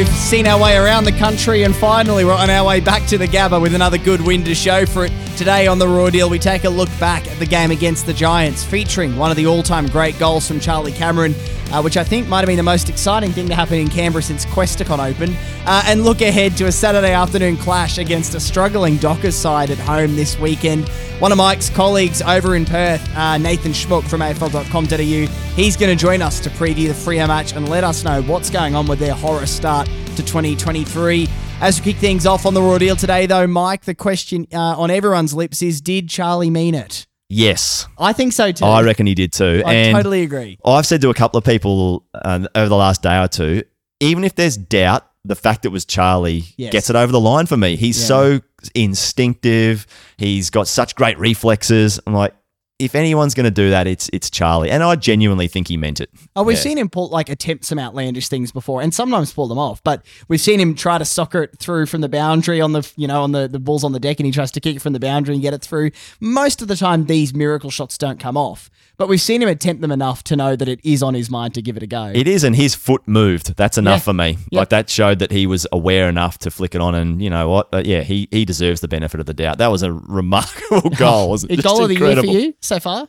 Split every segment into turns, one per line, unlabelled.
we've seen our way around the country and finally we're on our way back to the Gabba with another good win to show for it. Today on the Raw Deal, we take a look back at the game against the Giants, featuring one of the all time great goals from Charlie Cameron, uh, which I think might have been the most exciting thing to happen in Canberra since Questacon opened, uh, and look ahead to a Saturday afternoon clash against a struggling Dockers side at home this weekend. One of Mike's colleagues over in Perth, uh, Nathan Schmook from AFL.com.au, he's going to join us to preview the Freo match and let us know what's going on with their horror start to 2023. As we kick things off on the Raw Deal today, though, Mike, the question uh, on everyone's lips is Did Charlie mean it?
Yes.
I think so too.
I reckon he did too.
I
and
totally agree.
I've said to a couple of people uh, over the last day or two, even if there's doubt, the fact it was Charlie
Yes.
gets it over the line for me. He's
Yeah.
so instinctive. He's got such great reflexes. I'm like, if anyone's going to do that, it's it's Charlie, and I genuinely think he meant it.
Oh, we've
Yeah.
seen him pull like attempt some outlandish things before, and sometimes pull them off. But we've seen him try to soccer it through from the boundary on the you know on the the balls on the deck, and he tries to kick it from the boundary and get it through. Most of the time, these miracle shots don't come off, but we've seen him attempt them enough to know that it is on his mind to give it a go.
It is, and his foot moved. That's enough
Yeah.
for me.
Yep.
Like that showed that he was aware enough to flick it on, and you know what? Uh, yeah, he he deserves the benefit of the doubt. That was a remarkable goal. Wasn't
a
it?
Goal of the year for you so far.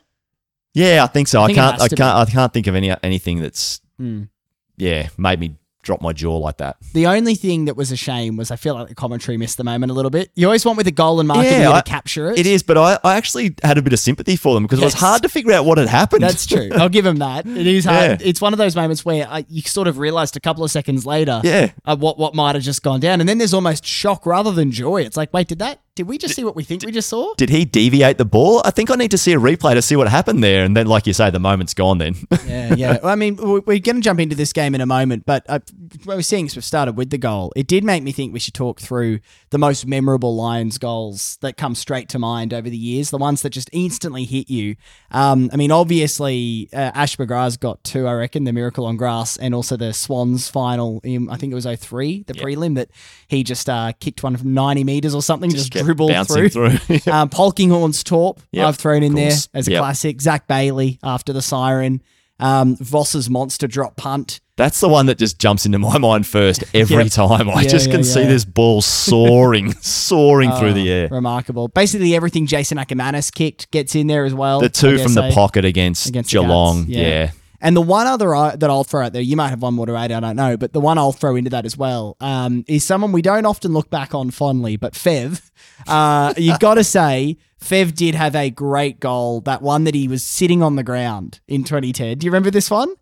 Yeah, I think so. I,
think it
can't. I can't. I can't think of any anything that's
Hmm.
yeah made me drop my jaw like that.
The only thing that was a shame was I feel like the commentary missed the moment a little bit. You always want with a goal and marking
Yeah, I-
to capture it.
It is, but I, I actually had a bit of sympathy for them because it was hard to figure out what had happened.
That's true. I'll give them that. It is hard.
Yeah.
It's one of those moments where I, you sort of realized a couple of seconds later
yeah.
uh, what what might have just gone down, and then there's almost shock rather than joy. It's like, wait, did that? Did we just see what we think we just saw?
Did he deviate the ball? I think I need to see a replay to see what happened there. And then, like you say, the moment's gone. Then
Yeah, yeah. Well, I mean, we- we're going to jump into this game in a moment, but uh, what we're seeing is we've started with the goal. It did make me think we should talk through the most memorable Lions goals that come straight to mind over the years, the ones that just instantly hit you. Um, I mean, obviously, uh, Ash McGrath's got two, I reckon, the Miracle on Grass and also the Swans final in, I think it was 03, the prelim, that he just uh, kicked one from 90 metres or something, just,
bouncing
through.
through.
um, Polkinghorn's Torp,
Yep,
I've thrown in there as a
Yep.
classic. Zac Bailey after the siren. Um, Voss's monster drop punt.
That's the one that just jumps into my mind first every
Yep.
time. I
Yeah,
just
yeah,
can see this ball soaring, soaring through the air.
Remarkable. Basically, everything Jason Ackermanis kicked gets in there as well.
The two from the pocket against,
against
Geelong. Yeah.
And the one other I, that I'll throw out there, you might have one more to add, I don't know, but the one I'll throw into that as well um, is someone we don't often look back on fondly, but Fev. Uh, you've got to say, Fev did have a great goal, that one that he was sitting on the ground in 2010. Do you remember this one?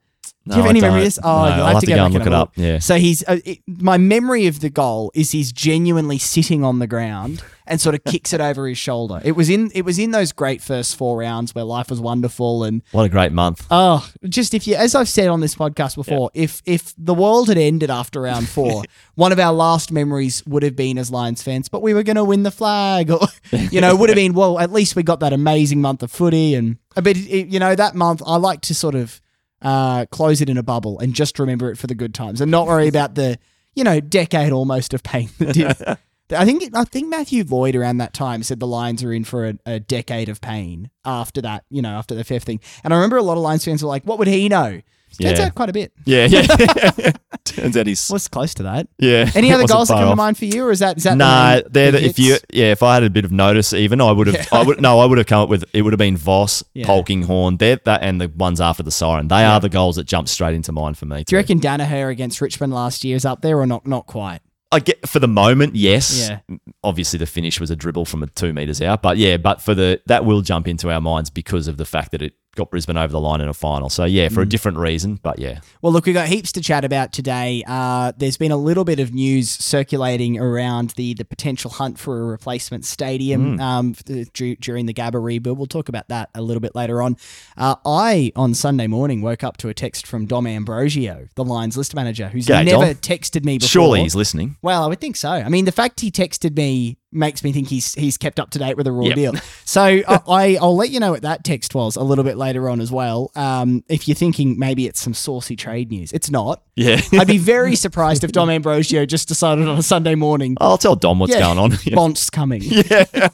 Do you
No,
have any
I
memory of this? Oh,
No, I'll
have to go,
and look it up. Yeah.
So he's uh, it, my memory of the goal is he's genuinely sitting on the ground and sort of kicks it over his shoulder. It was in it was in those great first four rounds where life was wonderful and
What a great month.
oh, just if you as I've said on this podcast before, if if the world had ended after round four, one of our last memories would have been as Lions fans, but we were going to win the flag, or you know, would have been well. At least we got that amazing month of footy, and but it, you know that month I like to sort of uh, close it in a bubble and just remember it for the good times and not worry about the you know decade almost of pain that did. I think I think Matthew Lloyd around that time said the Lions are in for a, a decade of pain after that, you know, after the fifth thing. And I remember a lot of Lions fans were like, "What would he know?" Turns
Yeah.
out quite a bit.
Yeah, yeah. Turns out he's
Was close to that.
yeah.
Any other goals that come to mind for you, or is that is that
Nah, they're
the
the, if you yeah, if I had a bit of notice, even I would have. I would no, I would have come up with it. Would have been Voss,
Yeah.
Polkinghorn, they're that, and the ones after the siren. They are the goals that jump straight into mind for me.
Do you reckon Daniher against Richmond last year is up there or not? Not quite.
I get for the moment, yes.
Yeah.
Obviously, the finish was a dribble from a two meters out, but yeah, but for the that will jump into our minds because of the fact that it got Brisbane over the line in a final. So yeah, for a
Mm.
different reason, but yeah,
Well, look, we've got heaps to chat about today. Uh, there's been a little bit of news circulating around the the potential hunt for a replacement stadium
Hmm.
um, f- dur- during the Gabba rebuild. We'll talk about that a little bit later on. Uh, I, on Sunday morning, woke up to a text from Dom Ambrogio, the Lions list manager, who's
G'day,
never
Dom.
texted me before.
surely he's listening.
Well, I would think so. I mean, the fact he texted me makes me think he's he's kept up to date with the raw
Yep.
deal. So I, I I'll let you know what that text was a little bit later on as well. Um, if you're thinking maybe it's some saucy trade news, it's not.
Yeah,
I'd be very surprised if Dom Ambrogio just decided on a Sunday morning.
I'll tell Dom what's
Yeah,
going on. Yeah.
Bont's coming.
Yeah.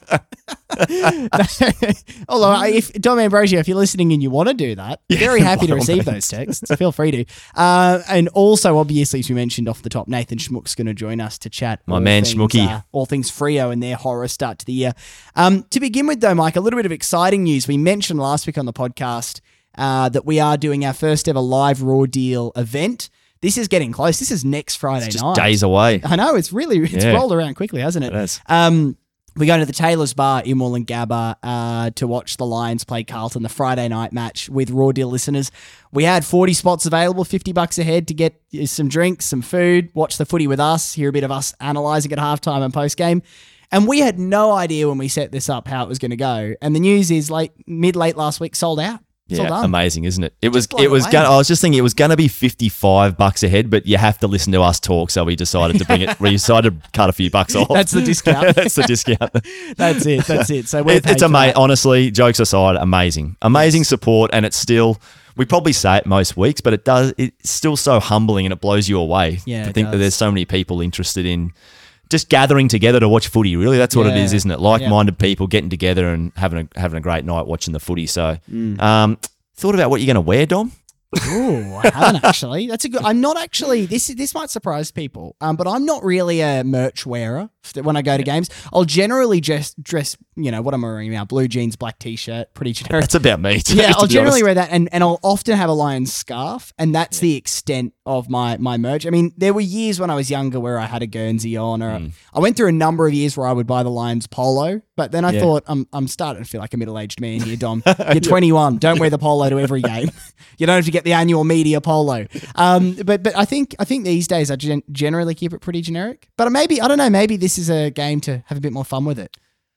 Although, if Dom Ambrogio, if you're listening and you want to do that, very happy to receive those texts. Feel free to. Uh, and also, obviously, as we mentioned off the top, Nathan Schmook's going to join us to chat.
My man,
things,
Schmooky.
uh, all things Freo and their horror start to the year. Um, to begin with, though, Mike, a little bit of exciting news. We mentioned last week on the podcast uh, that we are doing our first ever live Raw Deal event. This is getting close. This is next Friday
Just
night.
days away.
I know it's really it's
Yeah.
rolled around quickly, hasn't it? Um, we're going to the Taylor's Bar in Woolloongabba uh, to watch the Lions play Carlton, the Friday night match with Raw Deal listeners. We had 40 spots available, 50 bucks a head to get some drinks, some food, watch the footy with us, hear a bit of us analysing at halftime and post game. And we had no idea when we set this up how it was going to go. And the news is like mid late last week, sold out. It's
Yeah, amazing, isn't it? It was it was
away.
gonna I was just thinking it was gonna be fifty five bucks a head, but you have to listen to us talk, so we decided to bring it we decided to cut a few bucks off.
That's the discount.
That's the discount.
That's it. That's it. So we're
It- it's amazing. Honestly, jokes aside, amazing, amazing support, and it's still. We probably say it most weeks, but it does. It's still so humbling, and it blows you away
Yeah,
to think that there's so many people interested in just gathering together to watch footy. Really, that's what it
Yeah.
is, isn't it? Like-minded people getting together and having a having a great night watching the footy. So,
Mm.
um, thought about what you're going to wear, Dom.
Ooh, I haven't actually. That's a good. I'm not actually. This this might surprise people. Um, but I'm not really a merch wearer when I go to games. I'll generally just dress. You know what I'm wearing now: blue jeans, black t-shirt, pretty generic.
That's about me. to-
yeah, I'll generally
honest.
wear that, and, and I'll often have a Lions scarf, and that's the extent of my my merch. I mean, there were years when I was younger where I had a Guernsey on, or
Mm.
I went through a number of years where I would buy the Lions polo, but then I
Yeah.
thought I'm I'm starting to feel like a middle aged man here, Dom. You're 21. Don't wear the polo to every game. you don't have to get the annual media polo. Um, but but I think I think these days I gen- generally keep it pretty generic. But maybe I don't know. Maybe this is a game to have a bit more fun with it.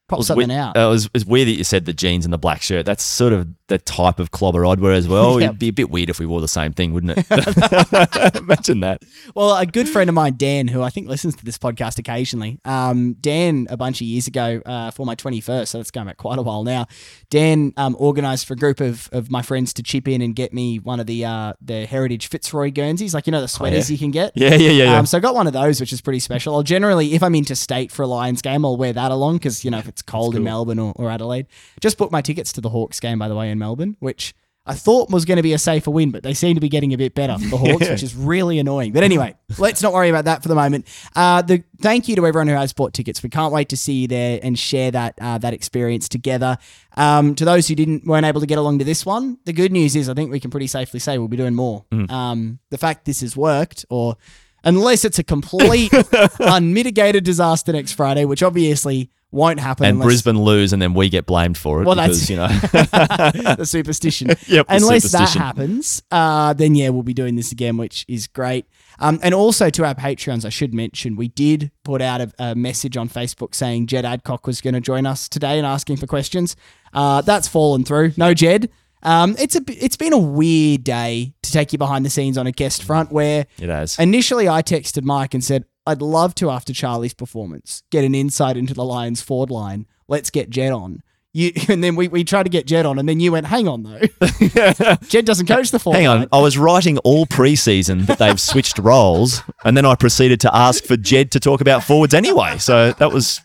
Pop something
we-
out.
uh, it, was, it was weird that you said the jeans and the black shirt. That's sort of the type of clobber I'd wear as well.
Yep.
It'd be a bit weird if we wore the same thing, wouldn't it? Imagine that.
Well, a good friend of mine, Dan, who I think listens to this podcast occasionally, um, Dan, a bunch of years ago uh, for my 21st, so that's going back quite a while now, Dan um, organised for a group of, of my friends to chip in and get me one of the uh, the Heritage Fitzroy Guernseys, like, you know, the sweaters you can get.
Yeah, yeah, yeah, yeah.
Um, so I got one of those, which is pretty special. I'll generally, if I'm interstate for a Lions game, I'll wear that along because, you know, if it's cold in Melbourne or, or Adelaide. Just booked my tickets to the Hawks game, by the way, in Melbourne, which I thought was going to be a safer win, but they seem to be getting a bit better, the Hawks, which is really annoying. But anyway, let's not worry about that for the moment. Uh, the Thank you to everyone who has bought tickets. We can't wait to see you there and share that uh, that experience together. Um, to those who didn't weren't able to get along to this one, the good news is I think we can pretty safely say we'll be doing more. Um, the fact this has worked, or unless it's a complete unmitigated disaster next Friday, which obviously won't happen.
and
unless,
Brisbane lose, and then we get blamed for it
Well,
because
that's-
you know.
the superstition.
Yep,
Unless that happens, uh, then yeah, we'll be doing this again, which is great. Um, and also to our Patreons, I should mention, we did put out a, a message on Facebook saying Jed Adcock was going to join us today and asking for questions. Uh, that's fallen through. No Jed. Um, it's a it's been a weird day to take you behind the scenes on a guest front where
it has.
Initially, I texted Mike and said, I'd love to, after Charlie's performance, get an insight into the Lions forward line. Let's get Jed on. You, and then we, we tried to get Jed on, and then you went, hang on, though. Jed doesn't coach the forward
Hang on,
line.
I was writing all preseason that they've switched roles, and then I proceeded to ask for Jed to talk about forwards anyway. So that was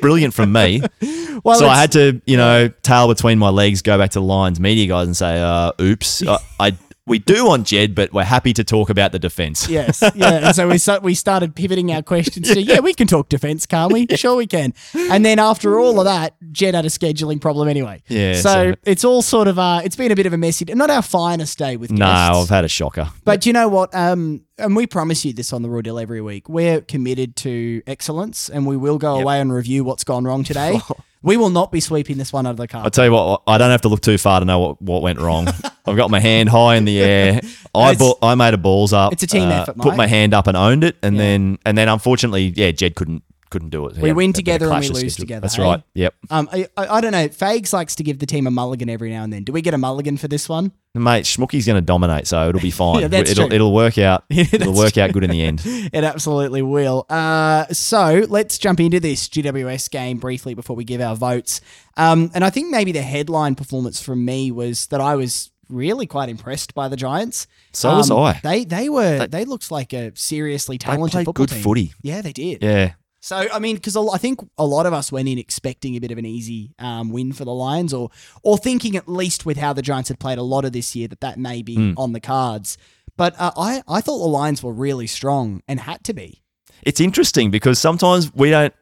brilliant from me.
Well,
so I had to, you know, tail between my legs, go back to the Lions media guys and say, uh, "Oops, I, I we do want Jed, but we're happy to talk about the defense."
Yes, yeah. And so we we started pivoting our questions to, yeah, we can talk defense, can't we? Sure, we can. And then after all of that, Jed had a scheduling problem anyway.
Yeah,
So,
so-
it's all sort of, uh, it's been a bit of a messy, not our finest day with
No,
guests.
I've had a shocker.
But you know what? Um, and we promise you this on the Raw Deal every week. We're committed to excellence, and we will go away and review what's gone wrong today. we will not be sweeping this one out of the car.
I
carpet.
tell you what, I don't have to look too far to know what, what went wrong. I've got my hand high in the air. I
It's-
I made a balls up. uh,
It's a team effort,
Put my hand up and owned it, and
Yeah.
then and then unfortunately, yeah, Jed couldn't couldn't do it.
We win
a bit of
together and we lose
schedules.
together,
That's
hey?
right. Yep,
Um, I, I, I don't know. Fags likes to give the team a mulligan every now and then. Do we get a mulligan for this one?
mate. Schmooky's going to dominate, so it'll be fine.
Yeah, that's
it'll
true.
it'll work out. It'll work out good in the end.
It absolutely will. Uh, so let's jump into this GWS game briefly before we give our votes. Um, and I think maybe the headline performance from me was that I was really quite impressed by the Giants.
So was
Um,
I.
They they were they, looked like a seriously talented
played
football
good
team.
footy.
Yeah, they did.
Yeah.
So I mean, because I think a lot of us went in expecting a bit of an easy um, win for the Lions, or or thinking at least with how the Giants had played a lot of this year that that may be
Mm.
on the cards. But uh, I I thought the Lions were really strong and had to be.
It's interesting because sometimes we don't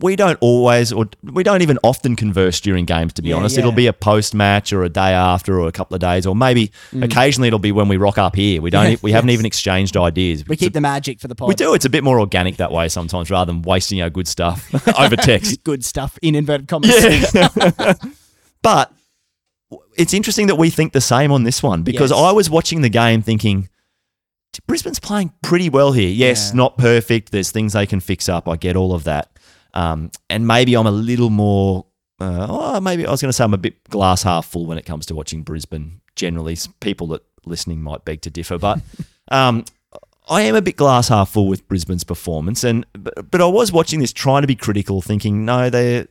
we don't always or we don't even often converse during games to be
Yeah,
honest
yeah.
it'll be a post match or a day after or a couple of days or maybe occasionally it'll be when we rock up here we don't
Mm. Yeah,
we haven't even exchanged ideas
We keep the magic for the pod.
we do it's a bit more organic that way sometimes rather than wasting our good stuff over text
good stuff in inverted commas.
but it's interesting that we think the same on this one because
Yes.
I was watching the game thinking Brisbane's playing pretty well here. Yes,
Yeah.
not perfect. There's things they can fix up. I get all of that. Um, and maybe I'm a little more, uh, oh, maybe I was going to say I'm a bit glass half full when it comes to watching Brisbane generally. People that listening might beg to differ, but um, I am a bit glass half full with Brisbane's performance. And but, but I was watching this trying to be critical, thinking, no, they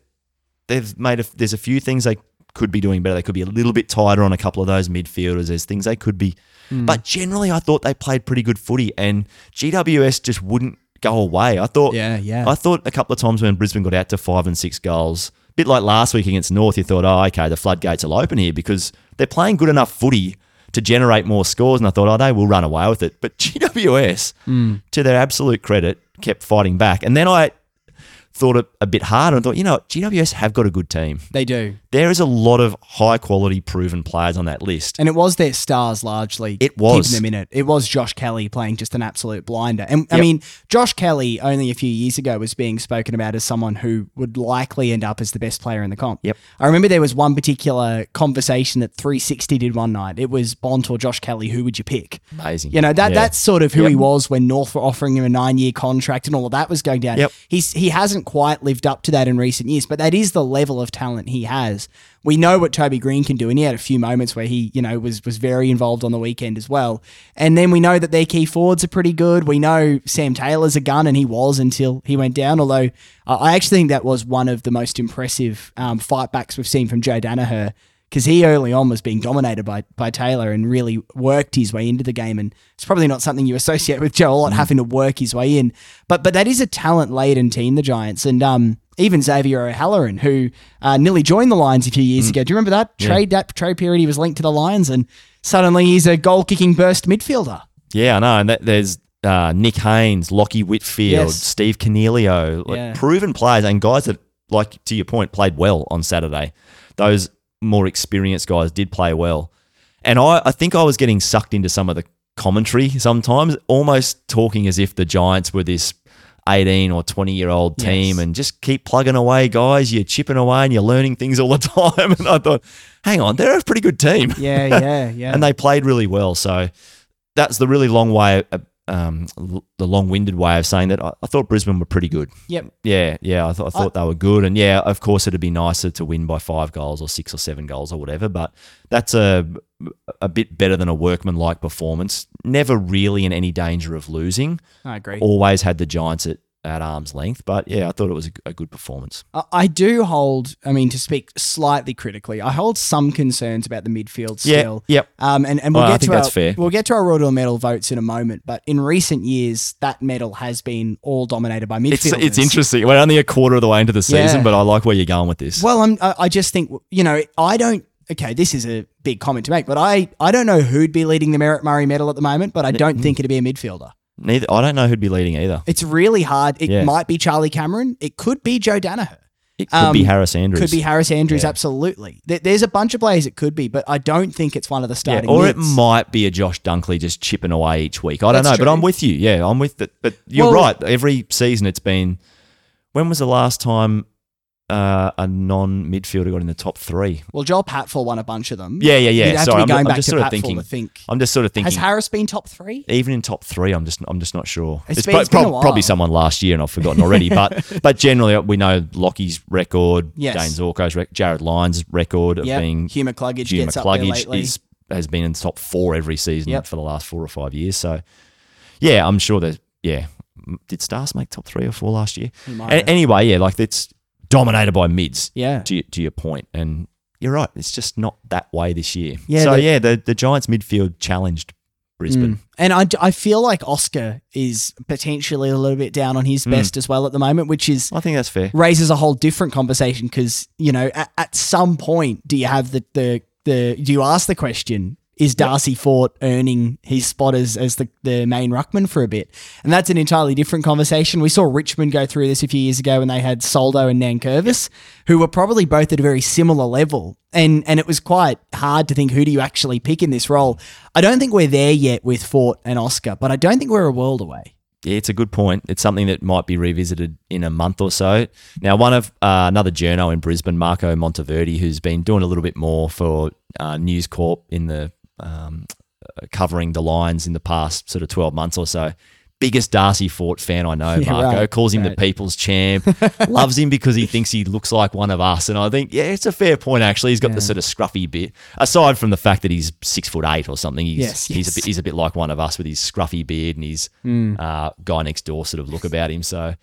they've made a, there's a few things they could be doing better. They could be a little bit tighter on a couple of those midfielders. There's things they could be,
Hmm.
but generally I thought they played pretty good footy, and GWS just wouldn't go away. I thought,
Yeah, yeah.
I thought a couple of times when Brisbane got out to five and six goals, a bit like last week against North, you thought, oh, okay, the floodgates will open here because they're playing good enough footy to generate more scores. And I thought, oh, they will run away with it. But GWS,
Hmm.
to their absolute credit, kept fighting back. And then I thought it a bit harder and thought, you know, GWS have got a good team.
They do.
There is a lot of high quality proven players on that list.
And it was their stars largely
It was.
keeping them in it. It was Josh Kelly playing just an absolute blinder. And I mean, Josh Kelly only a few years ago was being spoken about as someone who would likely end up as the best player in the comp.
Yep.
I remember there was one particular conversation that 360 did one night. It was Bont or Josh Kelly, who would you pick?
Amazing.
You know, that
Yeah.
that's sort of who
Yep.
he was when North were offering him a nine year contract and all of that was going down.
Yep.
He's he hasn't quite lived up to that in recent years, but that is the level of talent he has. We know what Toby Green can do, and he had a few moments where he, you know, was was very involved on the weekend as well. And then we know that their key forwards are pretty good. We know Sam Taylor's a gun, and he was until he went down. Although I actually think that was one of the most impressive um, fight backs we've seen from Joe Daniher because he early on was being dominated by by Taylor and really worked his way into the game. And it's probably not something you associate with Joe a lot, having to work his way in. But but that is a talent laden team, the Giants, and um. Even Xavier O'Halloran, who uh, nearly joined the Lions a few years ago. Do you remember that trade? That trade period, he was linked to the Lions, and suddenly he's a goal-kicking burst midfielder.
Yeah, I know. And that, there's uh, Nick Haynes, Lockie Whitfield,
Yes.
Steve Coniglio, like
Yeah.
proven players and guys that, like to your point, played well on Saturday. Those more experienced guys did play well. And I, I think I was getting sucked into some of the commentary sometimes, almost talking as if the Giants were this 18 or 20 year old team
Yes.
and just keep plugging away, guys. You're chipping away and you're learning things all the time. And I thought, hang on, they're a pretty good team
Yeah, yeah, yeah.
and they played really well. So that's the really long way, uh, um, l- the long-winded way of saying that. I, I thought Brisbane were pretty good.
yep.
Yeah, yeah, I, th- I thought they were good, and yeah, of course, it'd be nicer to win by five goals or six or seven goals or whatever. But that's a a bit better than a workman-like performance. Never really in any danger of losing.
I agree.
Always had the Giants at. At arm's length, but yeah, I thought it was a, a good performance.
I- I do hold, I mean, to speak slightly critically, I hold some concerns about the midfield still.
Yeah, yep.
Um, and, and we'll
Well, I
get
think
to
that's
our,
fair.
We'll get to our Royal medal votes in a moment, but in recent years, that medal has been all dominated by
It's
midfielders.
it's interesting. We're only a quarter of the way into the season,
Yeah.
but I like where you're going with this.
Well, I'm, I I just think, you know, I don't. Okay, this is a big comment to make, but I, I don't know who'd be leading the Merrett Murray medal at the moment, but I don't think it'd be a midfielder.
Neither I don't know who'd be leading either.
It's really hard. It
Yeah.
might be Charlie Cameron. It could be Joe Daniher.
It could be
Um,
Harris Andrews.
Could be Harris Andrews,
Yeah.
absolutely. There- There's a bunch of players it could be, but I don't think it's one of the
Yeah,
starting.
or it
mids.
might be a Josh Dunkley just chipping away each week. I don't
That's
know, but
true.
I'm with you. Yeah, I'm with it. But you're
Well-
right. Every season it's been. When was the last time uh, a non midfielder got in the top three?
Well, Joel Patfull won a bunch of them.
Yeah, yeah, yeah.
You'd have
Sorry,
to
I'm,
be going
I'm
back
just
to
sort of thinking.
to think.
I'm just sort of thinking.
Has Harris been top three?
even in top three, I'm just I'm just not sure.
It's been-
pro-
it's been a while.
probably someone last year, and I've forgotten already. but but generally, we know Lockie's record,
Yes.
Dayne Zorko's rec- Jarryd Lyons' record of
Yeah,
being
Hugh McCluggage
Hugh
gets up there
McCluggage
lately.
is has been in the top four every season
Yep.
for the last four or five years. So yeah, I'm sure that yeah. Did Stars make top three or four last year?
Might
A-
have.
anyway, yeah, like it's dominated by mids.
yeah.
To, to your point, and you're right. It's just not that way this year.
Yeah,
So
the-
yeah, the the Giants midfield challenged Brisbane.
And I, I feel like Oscar is potentially a little bit down on his
Hmm.
best as well at the moment, which is
I think that's fair.
raises a whole different conversation because you know at, at some point do you have the the the do you ask the question is Darcy Fort earning his spot as, as the, the main ruckman for a bit? And that's an entirely different conversation. We saw Richmond go through this a few years ago when they had Soldo and Nan Nankervis, who were probably both at a very similar level. And and it was quite hard to think who do you actually pick in this role. I don't think we're there yet with Fort and Oscar, but I don't think we're a world away.
Yeah, it's a good point. It's something that might be revisited in a month or so. Now, one of uh, another journo in Brisbane, Marco Monteverdi, who's been doing a little bit more for uh, News Corp in the um, uh, covering the lines in the past sort of twelve months or so. Biggest Darcy Fort fan I know,
Yeah,
Marco.
right,
calls him
right.
the people's champ. loves him because he thinks he looks like one of us. And I think, yeah, it's a fair point, actually. He's got the sort of scruffy bit. Aside from the fact that he's six foot eight or something, he's,
Yes,
he's, a bit, he's a bit like one of us with his scruffy beard and his
Hmm.
uh, guy next door sort of look about him. So,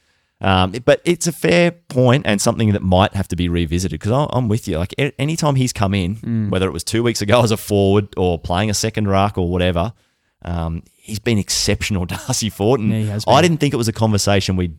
um, but it's a fair point and something that might have to be revisited because I'm with you. Like anytime he's come in,
Hmm.
whether it was two weeks ago as a forward or playing a second ruck or whatever, um, he's been exceptional, Darcy Fort. And
Yeah, he has
I didn't think it was a conversation we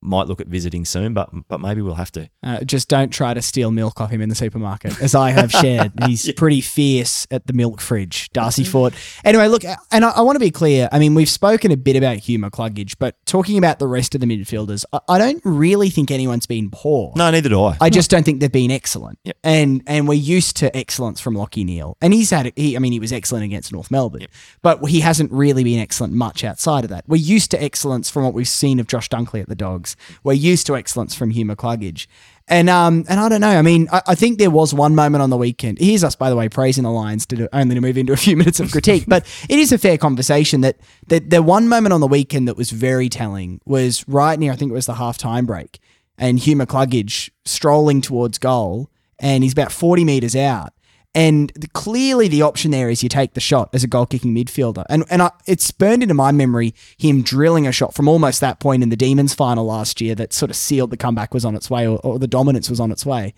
might look at visiting soon, but but maybe we'll have to.
Uh, just don't try to steal milk off him in the supermarket, as I have shared. He's pretty fierce at the milk fridge, Darcy Fort. Anyway, look, and I, I want to be clear. I mean, we've spoken a bit about Hugh McCluggage, but talking about the rest of the midfielders, I, I don't really think anyone's been poor.
No, neither do I.
I just don't think they've been excellent.
Yep.
And and we're used to excellence from Lockie Neale. And he's had he I mean he was excellent against North Melbourne. But he hasn't really been excellent much outside of that. We're used to excellence from what we've seen of Josh Dunkley at the Dogs. We're used to excellence from Hugh McCluggage. And um and I don't know. I mean, I, I think there was one moment on the weekend. Here's us, by the way, praising the Lions to do, only to move into a few minutes of critique. but it is a fair conversation that that the one moment on the weekend that was very telling was right near I think it was the half time break and Hugh McCluggage strolling towards goal, and he's about 40 metres out. And clearly, the option there is you take the shot as a goal kicking midfielder. And, and I, it's burned into my memory him drilling a shot from almost that point in the Demons final last year that sort of sealed the comeback was on its way or, or the dominance was on its way.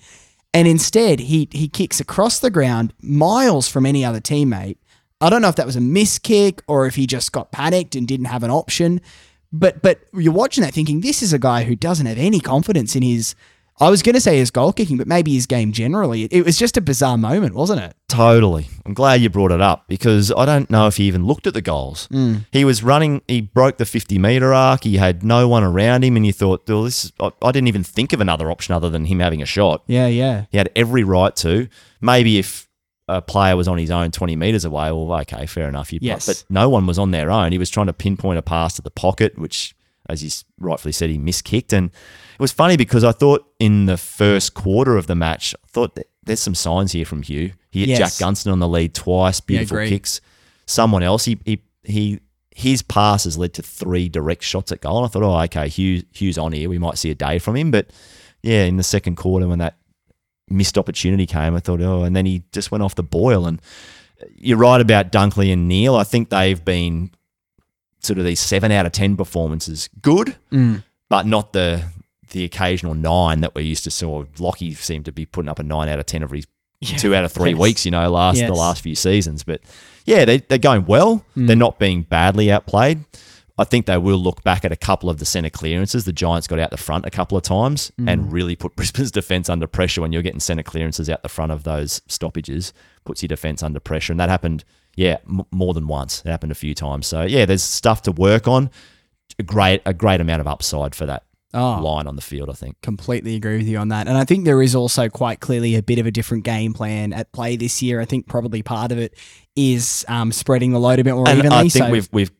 And instead, he, he kicks across the ground miles from any other teammate. I don't know if that was a miss kick or if he just got panicked and didn't have an option. But but you're watching that thinking this is a guy who doesn't have any confidence in his. I was going to say his goal kicking, but maybe his game generally. It, was just a bizarre moment, wasn't it?
Totally. I'm glad you brought it up because I don't know if he even looked at the goals. Mm. He was running, he broke the 50 metre arc. He had no one around him, and you thought, well, this is, I, I didn't even think of another option other than him having a shot.
Yeah, yeah.
He had every right to. Maybe if a player was on his own 20 metres away, well, okay, fair enough. You'd
Yes.
But no one was on their own. He was trying to pinpoint a pass to the pocket, which, as you rightfully said, he miskicked. And it was funny because I thought in the first quarter of the match, I thought there's some signs here from Hugh. He hit
Yes.
Jack Gunston on the lead twice, beautiful
agreed.
kicks. Someone else, he, he, he, his passes led to three direct shots at goal. And I thought, oh, okay, Hugh, Hugh's on here. We might see a day from him. But yeah, in the second quarter, when that missed opportunity came, I thought, oh, and then he just went off the boil. And uh, you're right about Dunkley and Neale. I think they've been sort of these seven out of ten performances, good,
Mm.
but not the the occasional nine that we're used to. saw. Lockie seemed to be putting up a nine out of ten every two out of three
Yes.
weeks. You know, last
Yes.
the last few seasons. But yeah, they they're going well.
Mm.
They're not being badly outplayed. I think they will look back at a couple of the centre clearances. The Giants got out the front a couple of times
Mm.
and really put Brisbane's defence under pressure when you're getting centre clearances out the front of those stoppages. Puts your defence under pressure. And that happened, yeah, m- more than once. It happened a few times. So, yeah, there's stuff to work on. A great, a great amount of upside for that
Oh,
line on the field, I think.
completely agree with you on that. And I think there is also quite clearly a bit of a different game plan at play this year. I think probably part of it is um, spreading the load a bit more
And
evenly.
I think
so
we've, we've,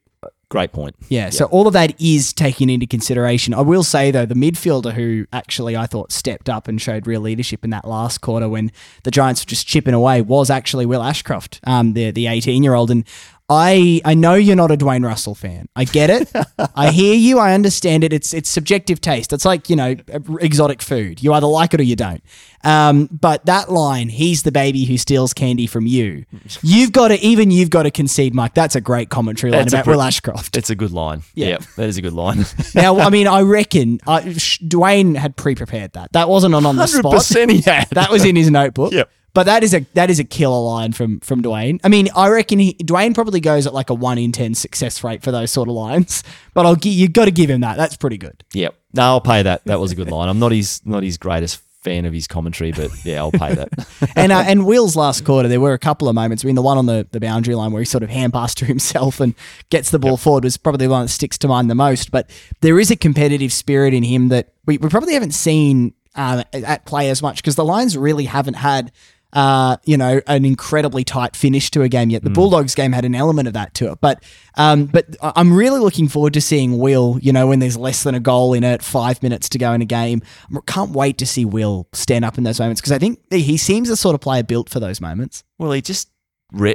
great point.
Yeah, so all of that is taken into consideration. I will say though, the midfielder who actually I thought stepped up and showed real leadership in that last quarter when the Giants were just chipping away was actually Will Ashcroft, um, the the eighteen year old, and. I, I know you're not a Dwayne Russell fan. I get it. I hear you. I understand it. It's it's subjective taste. It's like you know exotic food. You either like it or you don't. Um, but that line, he's the baby who steals candy from you. You've got to even you've got to concede, Mike. That's a great commentary line
That's
about
pre-
Will Ashcroft.
It's a good line.
Yeah.
Yeah, that is a good line.
Now, I mean, I reckon uh, Dwayne had pre-prepared that. That wasn't on on the spot.
he had.
That was in his notebook.
Yep.
But that is a that is a killer line from from Dwayne. I mean, I reckon he, Dwayne probably goes at like a one in ten success rate for those sort of lines. But I'll you got to give him that. That's pretty good.
Yep. No, I'll pay that. That was a good line. I'm not his not his greatest fan of his commentary, but yeah, I'll pay that.
and uh, and Will's last quarter, there were a couple of moments. I mean, the one on the, the boundary line where he sort of hand passed to himself and gets the ball yep. forward was probably the one that sticks to mind the most. But there is a competitive spirit in him that we, we probably haven't seen um, at play as much because the Lions really haven't had uh, you know, an incredibly tight finish to a game yet. The mm. Bulldogs game had an element of that to it, but um, but I'm really looking forward to seeing Will. You know, when there's less than a goal in it, five minutes to go in a game, I can't wait to see Will stand up in those moments because I think he seems the sort of player built for those moments.
Well, he just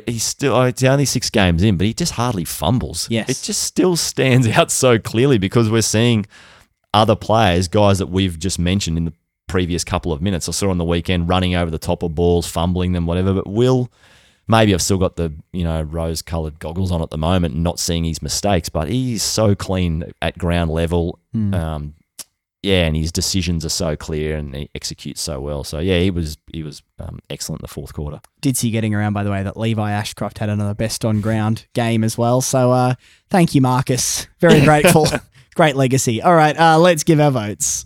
he's still it's only six games in, but he just hardly fumbles.
Yes,
it just still stands out so clearly because we're seeing other players, guys that we've just mentioned in the previous couple of minutes. I saw on the weekend running over the top of balls, fumbling them, whatever. But Will, maybe I've still got the you know rose coloured goggles on at the moment, not seeing his mistakes. But he's so clean at ground level. Mm. Um, yeah, and his decisions are so clear, and he executes so well. So yeah, he was he was um, excellent in the fourth quarter.
Did see getting around by the way that Levi Ashcroft had another best on ground game as well. So uh, thank you, Marcus. Very grateful. Great legacy. All right, uh, let's give our votes.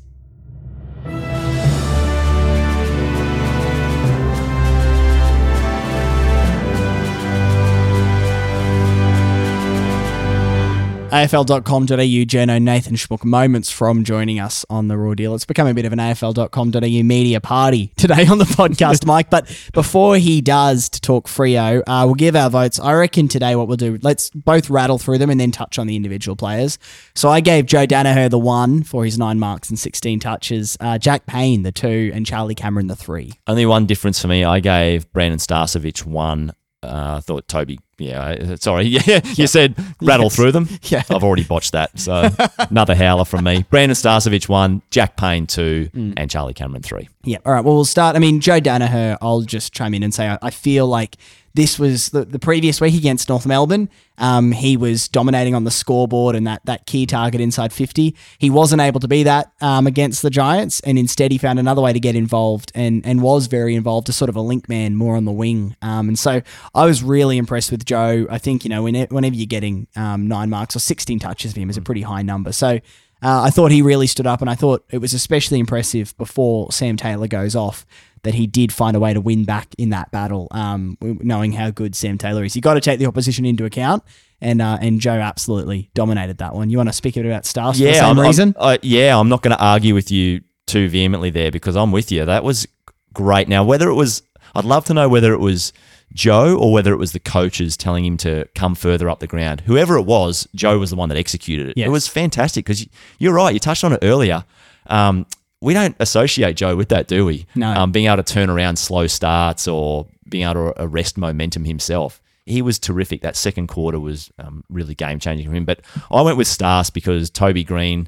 AFL.com.au journo Nathan Schmook moments from joining us on the Raw Deal. It's become a bit of an AFL.com.au media party today on the podcast, Mike. But before he does to talk Freo, uh, we'll give our votes. I reckon today what we'll do, let's both rattle through them and then touch on the individual players. So I gave Joe Daniher the one for his nine marks and 16 touches, uh, Jack Payne the two, and Charlie Cameron the three.
Only one difference for me. I gave Brandon Starcevich one uh, I thought Toby, yeah, sorry, yeah, you said rattle yes. through them.
Yeah,
I've already botched that. So another howler from me. Brandon Starcevich one, Jack Payne two, mm. and Charlie Cameron three.
Yeah, all right. Well, we'll start. I mean, Joe Daniher. I'll just chime in and say I, I feel like this was the, the previous week against North Melbourne. Um, he was dominating on the scoreboard and that that key target inside 50. He wasn't able to be that um, against the Giants, and instead he found another way to get involved and and was very involved as sort of a link man more on the wing. Um, and so I was really impressed with Joe. I think you know whenever you're getting um, nine marks or 16 touches of him is a pretty high number. So. Uh, I thought he really stood up, and I thought it was especially impressive before Sam Taylor goes off that he did find a way to win back in that battle, um, knowing how good Sam Taylor is. You got to take the opposition into account. And uh, and Joe absolutely dominated that one. You want to speak a bit about Stars yeah, for the same
I'm,
reason?
I'm, uh, yeah, I'm not going to argue with you too vehemently there because I'm with you. That was great. Now, whether it was, I'd love to know whether it was Joe or whether it was the coaches telling him to come further up the ground. Whoever it was, Joe was the one that executed it. Yes. It was fantastic because you're right. You touched on it earlier. Um, we don't associate Joe with that, do we?
No.
Um, being able to turn around slow starts or being able to arrest momentum himself. He was terrific. That second quarter was um, really game changing for him. But I went with Stars because Toby Green,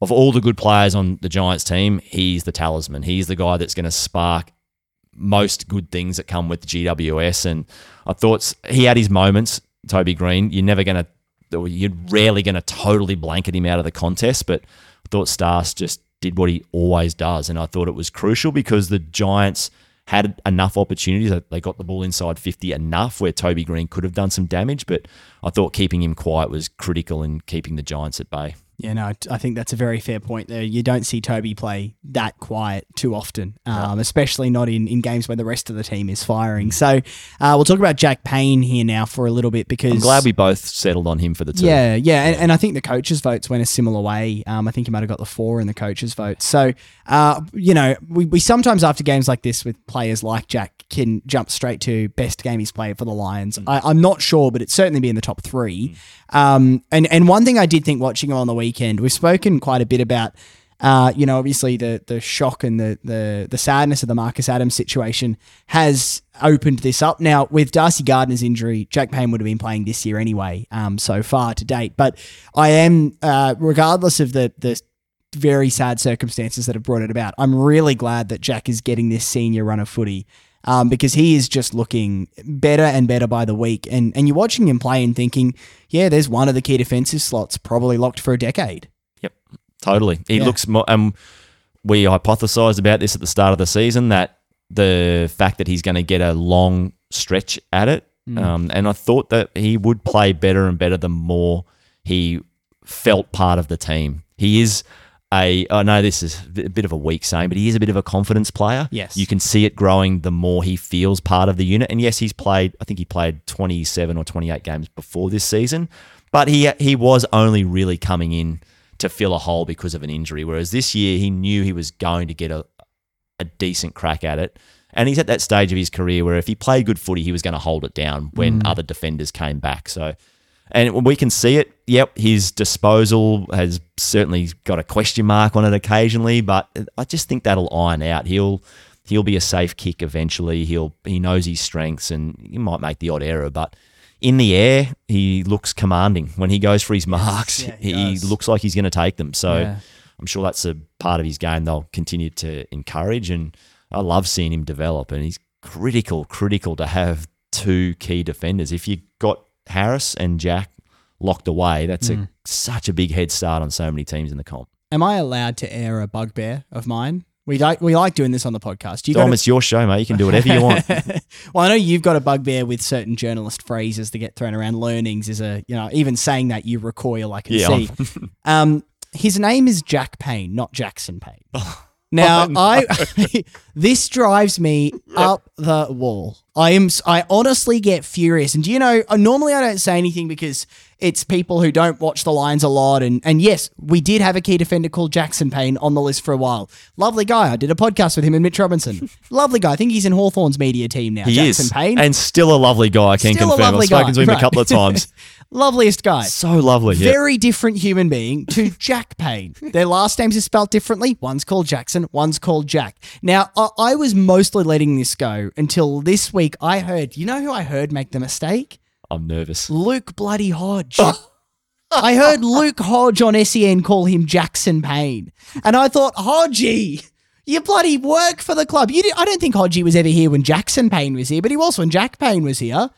of all the good players on the Giants team, he's the talisman. He's the guy that's going to spark most good things that come with GWS. And I thought he had his moments, Toby Green. You're never going to, you're rarely going to totally blanket him out of the contest. But I thought Stars just did what he always does. And I thought it was crucial because the Giants had enough opportunities. They got the ball inside 50 enough where Toby Green could have done some damage, but I thought keeping him quiet was critical in keeping the Giants at bay.
Yeah, no, I think that's a very fair point there. You don't see Toby play that quiet too often, um, especially not in, in games where the rest of the team is firing. So uh, we'll talk about Jack Payne here now for a little bit because.
I'm glad we both settled on him for the two.
Yeah, yeah. And, and I think the coaches' votes went a similar way. Um, I think he might have got the four in the coaches' vote. So, uh, you know, we, we sometimes after games like this with players like Jack can jump straight to best game he's played for the Lions. Mm. I, am not sure, but it's certainly be in the top three. Mm. Um, and, and one thing I did think watching him on the week weekend. We've spoken quite a bit about, uh, you know, obviously the the shock and the the the sadness of the Marcus Adams situation has opened this up. Now with Darcy Gardner's injury, Jack Payne would have been playing this year anyway, um, so far to date. But I am, uh, regardless of the the very sad circumstances that have brought it about, I'm really glad that Jack is getting this senior run of footy. Um, because he is just looking better and better by the week. And and you're watching him play and thinking, yeah, there's one of the key defensive slots probably locked for a decade.
Yep, totally. He yeah. looks more. Um, we hypothesized about this at the start of the season that the fact that he's going to get a long stretch at it. Um, and I thought that he would play better and better the more he felt part of the team. He is a, I know this is a bit of a weak saying, but he is a bit of a confidence player.
Yes.
You can see it growing the more he feels part of the unit. And yes, he's played, I think he played 27 or 28 games before this season, but he, he was only really coming in to fill a hole because of an injury. Whereas this year, he knew he was going to get a, a decent crack at it. And he's at that stage of his career where if he played good footy, he was going to hold it down when mm. other defenders came back. So, and we can see it. Yep, his disposal has certainly got a question mark on it occasionally, but I just think that'll iron out. He'll he'll be a safe kick eventually. He'll he knows his strengths and he might make the odd error, but in the air he looks commanding. When he goes for his marks,
Yeah, he
he looks like he's going to take them. So
Yeah.
I'm sure that's a part of his game they'll continue to encourage. And I love seeing him develop. And he's critical, critical to have two key defenders. If you got Harris and Jack locked away, that's
Mm.
a such a big head start on so many teams in the comp.
Am I allowed to air a bugbear of mine? We like we like doing this on the podcast. You
Dom,
got
it's your show, mate. You can do whatever you want.
well, I know you've got a bugbear with certain journalist phrases that get thrown around. Learnings is a you know even saying that you recoil. I can
Yeah,
see. um, his name is Jack Payne, not Jackson Payne. Now, I this drives me up the wall. I am I honestly get furious. And do you know, uh, normally I don't say anything because it's people who don't watch the Lions a lot and and yes, we did have a key defender called Jackson Payne on the list for a while. Lovely guy. I did a podcast with him and Mitch Robinson. Lovely guy. I think he's in Hawthorn's media team now,
He
Jackson
is.
Payne.
And still a lovely guy, I can
Still a
confirm.
lovely
I've spoken
guy.
to him
Right.
a couple of times.
Loveliest guy.
so lovely. Yeah.
Very different human being to Jack Payne. Their last names are spelled differently. One's called Jackson, one's called Jack. Now, I, I was mostly letting this go until this week I heard, you know who I heard make the mistake?
I'm nervous.
Luke Bloody Hodge. I heard Luke Hodge on SEN call him Jackson Payne. And I thought, Hodgie, you bloody work for the club. You did, I don't think Hodgie was ever here when Jackson Payne was here, but he was when Jack Payne was here.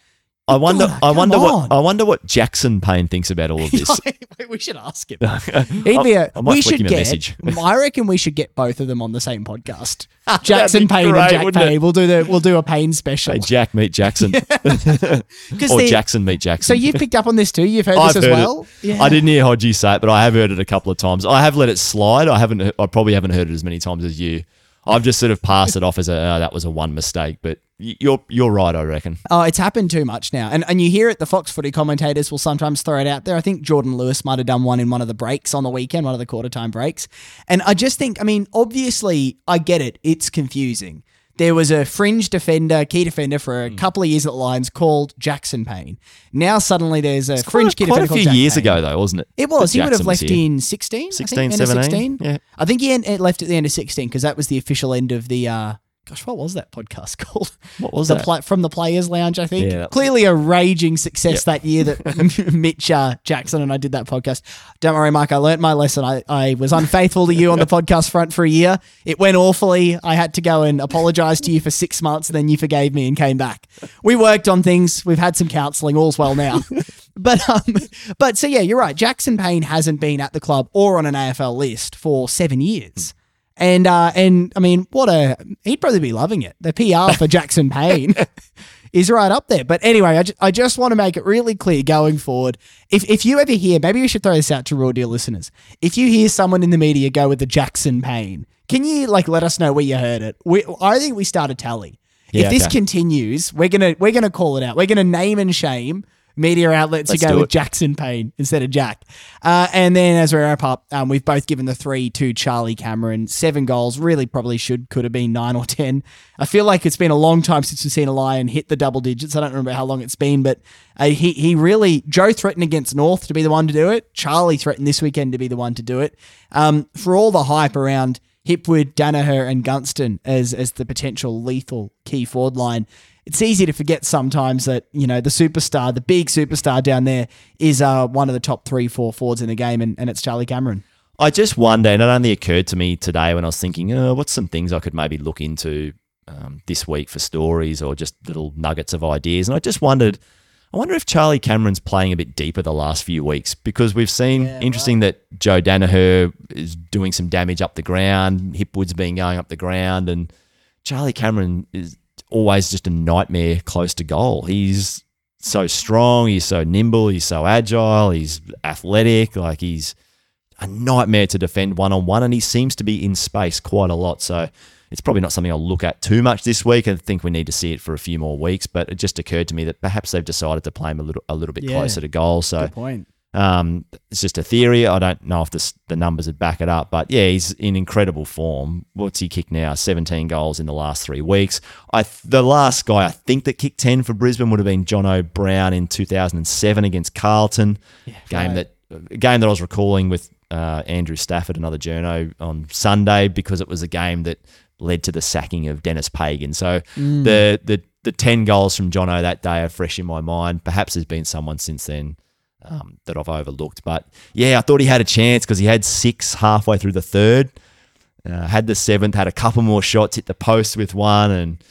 I wonder. I wonder
come
what. I wonder what Jackson Payne thinks about all of this.
we should ask him. He'd be a,
I might
we should get. I reckon we should get both of them on the same podcast. Jackson Payne
great,
and Jack
wouldn't it?
Payne. We'll do the we'll do a Payne special.
Hey, Jack meet Jackson. or Jackson meet Jackson.
So you've picked up on this too. You've heard
I've
this as
heard
well.
it. I didn't hear Hodgie say it, but I have heard it a couple of times. I have let it slide. I haven't. I probably haven't heard it as many times as you. I've just sort of passed it off as a oh, that was a one mistake. But you're you're right. I reckon.
Oh, it's happened too much now. And and you hear it, the Fox footy commentators will sometimes throw it out there. I think Jordan Lewis might have done one in one of the breaks on the weekend, one of the quarter time breaks. And I just think, I mean, obviously, I get it. It's confusing. There was a fringe defender, key defender for a
Hmm.
couple of years at the Lions called Jackson Payne. Now suddenly there's a fringe key
quite,
defender
a few years
Payne.
ago, though, wasn't it?
It was. He would have left
here?
in 16,
16,
I think, end of
17,
16.
yeah.
I think he left at the end of 16 because that was the official end of the, uh, gosh, what was that podcast called?
What was
the
that?
pla- from the Players Lounge, I think.
Yeah,
Clearly a raging success that year that Mitch uh, Jackson and I did that podcast. Don't worry, Mike. I learnt my lesson. I, I was unfaithful to you on the podcast front for a year. It went awfully. I had to go and apologize to you for six months, and then you forgave me and came back. We worked on things. We've had some counselling. All's well now. But um, but so yeah, you're right. Jackson Payne hasn't been at the club or on an AFL list for seven years. And uh, and I mean, what a he'd probably be loving it. The PR for Jackson Payne is right up there. But anyway, I, ju- I just want to make it really clear going forward. If if you ever hear, maybe we should throw this out to raw deal listeners. If you hear someone in the media go with the Jackson Payne, can you like let us know where you heard it? We, I think we start a tally.
Yeah,
if this
okay.
continues, we're gonna we're gonna call it out. We're gonna name and shame media outlets
Let's
who go with
it.
Jackson Payne instead of Jack. Uh, and then as we wrap up, um, we've both given the three to Charlie Cameron. Seven goals, really probably should, could have been nine or 10. I feel like it's been a long time since we've seen a Lion hit the double digits. I don't remember how long it's been, but uh, he, he really, Joe threatened against North to be the one to do it. Charlie threatened this weekend to be the one to do it. Um, for all the hype around Hipwood, Daniher, and Gunston as, as the potential lethal key forward line, it's easy to forget sometimes that you know the superstar, the big superstar down there, is uh, one of the top three, four forwards in the game, and, and it's Charlie Cameron.
I just wonder, and it only occurred to me today when I was thinking, oh, what's some things I could maybe look into um, this week for stories or just little nuggets of ideas. And I just wondered, I wonder if Charlie Cameron's playing a bit deeper the last few weeks because we've seen interesting that Joe Daniher is doing some damage up the ground, Hipwood's been going up the ground, and Charlie Cameron is always just a nightmare close to goal. He's so strong, he's so nimble, he's so agile, he's athletic, like he's a nightmare to defend one on one, and he seems to be in space quite a lot. So it's probably not something I'll look at too much this week. I think we need to see it for a few more weeks. But it just occurred to me that perhaps they've decided to play him a little a little bit
Yeah.
closer to goal. So
Good point.
Um, it's just a theory. I don't know if this, the numbers would back it up, but yeah, he's in incredible form. What's he kicked now? 17 goals in the last three weeks. I the last guy I think that kicked 10 for Brisbane would have been Jonathan Brown in 2007 against Carlton. game
right.
that a game that I was recalling with uh, Andrew Stafford, another journo, on Sunday because it was a game that led to the sacking of Denis Pagan. So
Mm.
the the the 10 goals from John Jono that day are fresh in my mind. Perhaps there's been someone since then um, that I've overlooked. But yeah, I thought he had a chance because he had six halfway through the third, uh, had the seventh, had a couple more shots, hit the post with one, and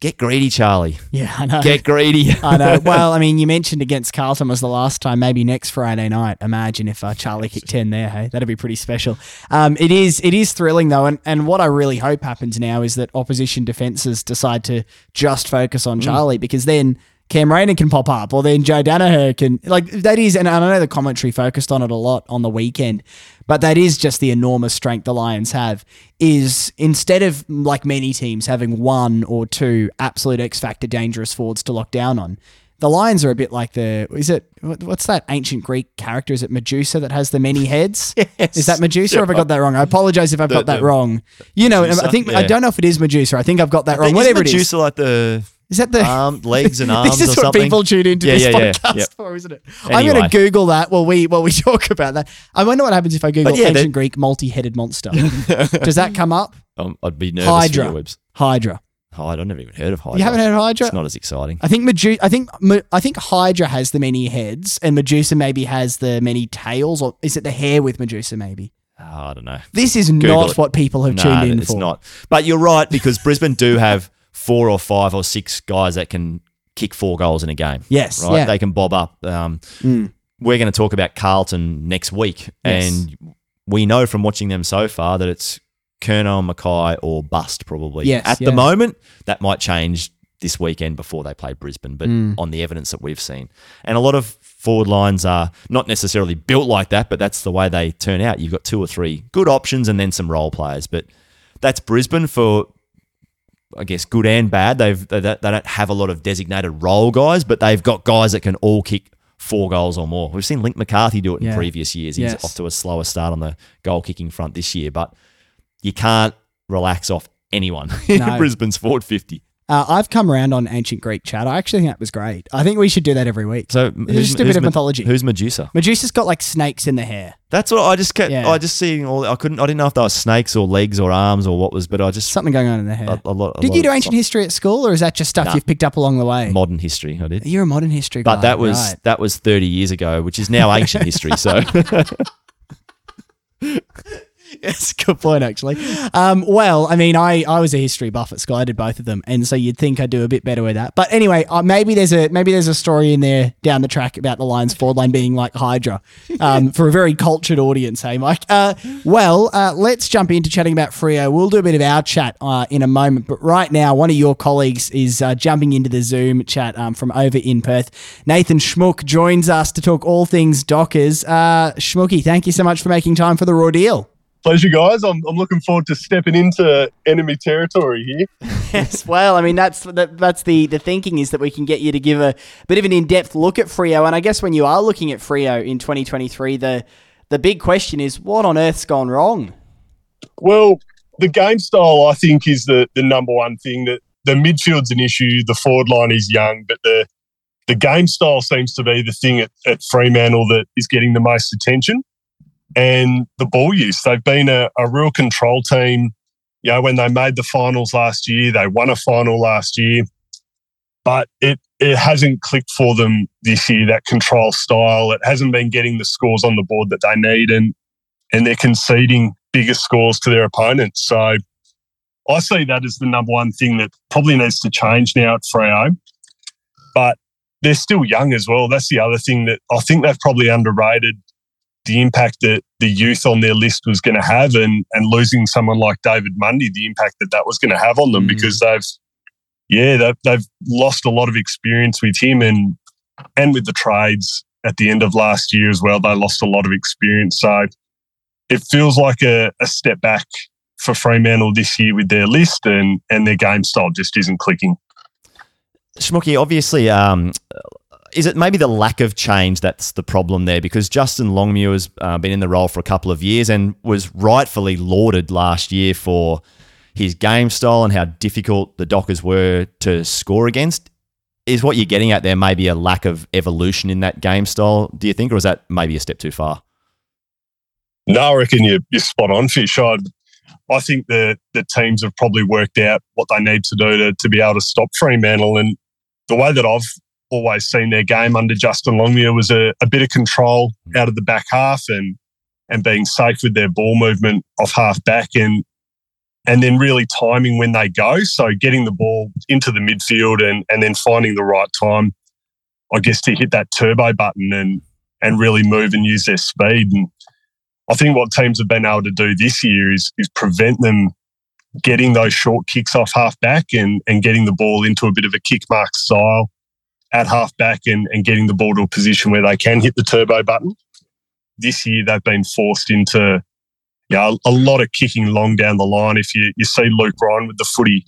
get greedy, Charlie.
Yeah, I know.
Get greedy.
I know. Well, I mean, you mentioned against Carlton was the last time. Maybe next Friday night. Imagine if uh, Charlie kicked ten there. Hey, that'd be pretty special. Um, it is. It is thrilling though, and and what I really hope happens now is that opposition defenses decide to just focus
Mm.
on Charlie because then. Cam Rayner can pop up, or then Joe Daniher can like that is, and I know the commentary focused on it a lot on the weekend, but that is just the enormous strength the Lions have. Is instead of like many teams having one or two absolute X factor dangerous forwards to lock down on, the Lions are a bit like the is it what's that ancient Greek character? Is it Medusa that has the many heads? Is that Medusa? Or have I got that wrong? I apologize if I've got that
the-
wrong. You know,
Medusa?
I think I don't know if it is Medusa. I think I've got that wrong. Whatever it is,
Medusa like the
is that the
arm, legs and arms
this is
or
what
something?
people tune into
Yeah,
this
yeah, yeah.
podcast
Yep.
for, isn't it? I'm going to Google that while we while we talk about that. I wonder what happens if I Google
yeah,
ancient
that-
Greek multi-headed monster. Does that come up?
Um, I'd be nervous
Hydra.
webs.
Hydra.
Hydra. I've never even heard of Hydra.
You haven't heard of Hydra?
It's not as exciting.
I think Medu- I think I think Hydra has the many heads, and Medusa maybe has the many tails, or is it the hair with Medusa? Maybe
Oh, I don't know.
this is
Google
not
it.
what people have
No,
tuned in
it's
for.
not. But you're right because Brisbane do have four or five or six guys that can kick four goals in a game.
Yes,
right.
yeah.
They can bob up. Um,
Mm.
We're going to talk about Carlton next week,
Yes.
and we know from watching them so far that it's Curnow, McKay, or bust probably.
Yes,
At
yeah.
the moment, that might change this weekend before they play Brisbane, but
Mm.
on the evidence that we've seen, and a lot of forward lines are not necessarily built like that, but that's the way they turn out. You've got two or three good options, and then some role players, but that's Brisbane for I guess good and bad. They've they, don't have a lot of designated role guys, but they've got guys that can all kick four goals or more. We've seen Link McCarthy do it in
Yeah.
previous years. He's
Yes.
off to a slower start on the goal kicking front this year, but you can't relax off anyone in Brisbane's forward fifty.
Uh, I've come around on ancient Greek chat. I actually think that was great. I think we should do that every week.
So
It's just a bit of
Me-
mythology.
Who's Medusa?
Medusa's got like snakes in the hair.
That's what I just kept.
Yeah.
I just seeing all. I couldn't. I didn't know if they were snakes or legs or arms or what was, but I just
Something going on in the hair.
a, a lot. a
Did
lot
you do
of
ancient history at school, or is that just stuff
Nah.
you've picked up along the way?
modern history? I did.
You're a modern history guy.
But that was
right.
that was 30 years ago, which is now ancient history. So
Yes, good point, actually. Um, well, I mean, I, I was a history buff at school. I did both of them, and so you'd think I'd do a bit better with that. But anyway, uh, maybe there's a maybe there's a story in there down the track about the Lions forward line being like Hydra um, for a very cultured audience. Hey, Mike. Uh, well, uh, let's jump into chatting about Freo. We'll do a bit of our chat uh, in a moment, but right now, one of your colleagues is uh, jumping into the Zoom chat um, from over in Perth. Nathan Schmook joins us to talk all things Dockers. Uh, Schmooky, thank you so much for making time for the raw deal.
Pleasure, guys. I'm, I'm looking forward to stepping into enemy territory here.
Yes, well, I mean that's that, that's the the thinking is that we can get you to give a bit of an in depth look at Freo, and I guess when you are looking at Freo in 2023, the the big question is what on earth's gone wrong?
Well, the game style, I think, is the, the number one thing. That the midfield's an issue. The forward line is young, but the the game style seems to be the thing at, at Fremantle that is getting the most attention. And the ball use. They've been a, a real control team. You know, when they made the finals last year, they won a final last year, but it it hasn't clicked for them this year. That control style, it hasn't been getting the scores on the board that they need, and and they're conceding bigger scores to their opponents. So I see that as the number one thing that probably needs to change now at Freo. But they're still young as well. That's the other thing that I think they've probably underrated the impact that the youth on their list was going to have, and and losing someone like David Mundy, the impact that that was going to have on them, mm. because they've, yeah, they've, they've lost a lot of experience with him, and and with the trades at the end of last year as well, they lost a lot of experience. So it feels like a, a step back for Fremantle this year with their list, and and their game style just isn't clicking.
Schmooky, obviously, um, is it maybe the lack of change that's the problem there? Because Justin Longmuir has uh, been in the role for a couple of years and was rightfully lauded last year for his game style and how difficult the Dockers were to score against. Is what you're getting at there maybe a lack of evolution in that game style, do you think, or is that maybe a step too far?
No, I reckon you're, you're spot on, Fish. i I think the the teams have probably worked out what they need to do to, to be able to stop Fremantle. And the way that I've always seen their game under Justin Longmuir was a, a bit of control out of the back half and and being safe with their ball movement off half back and and then really timing when they go. So getting the ball into the midfield and and then finding the right time, I guess, to hit that turbo button and and really move and use their speed. And I think what teams have been able to do this year is is prevent them getting those short kicks off half back and, and getting the ball into a bit of a kick mark style at half back and, and getting the ball to a position where they can hit the turbo button. This year, they've been forced into yeah, a lot of kicking long down the line. If you, you see Luke Ryan with the footy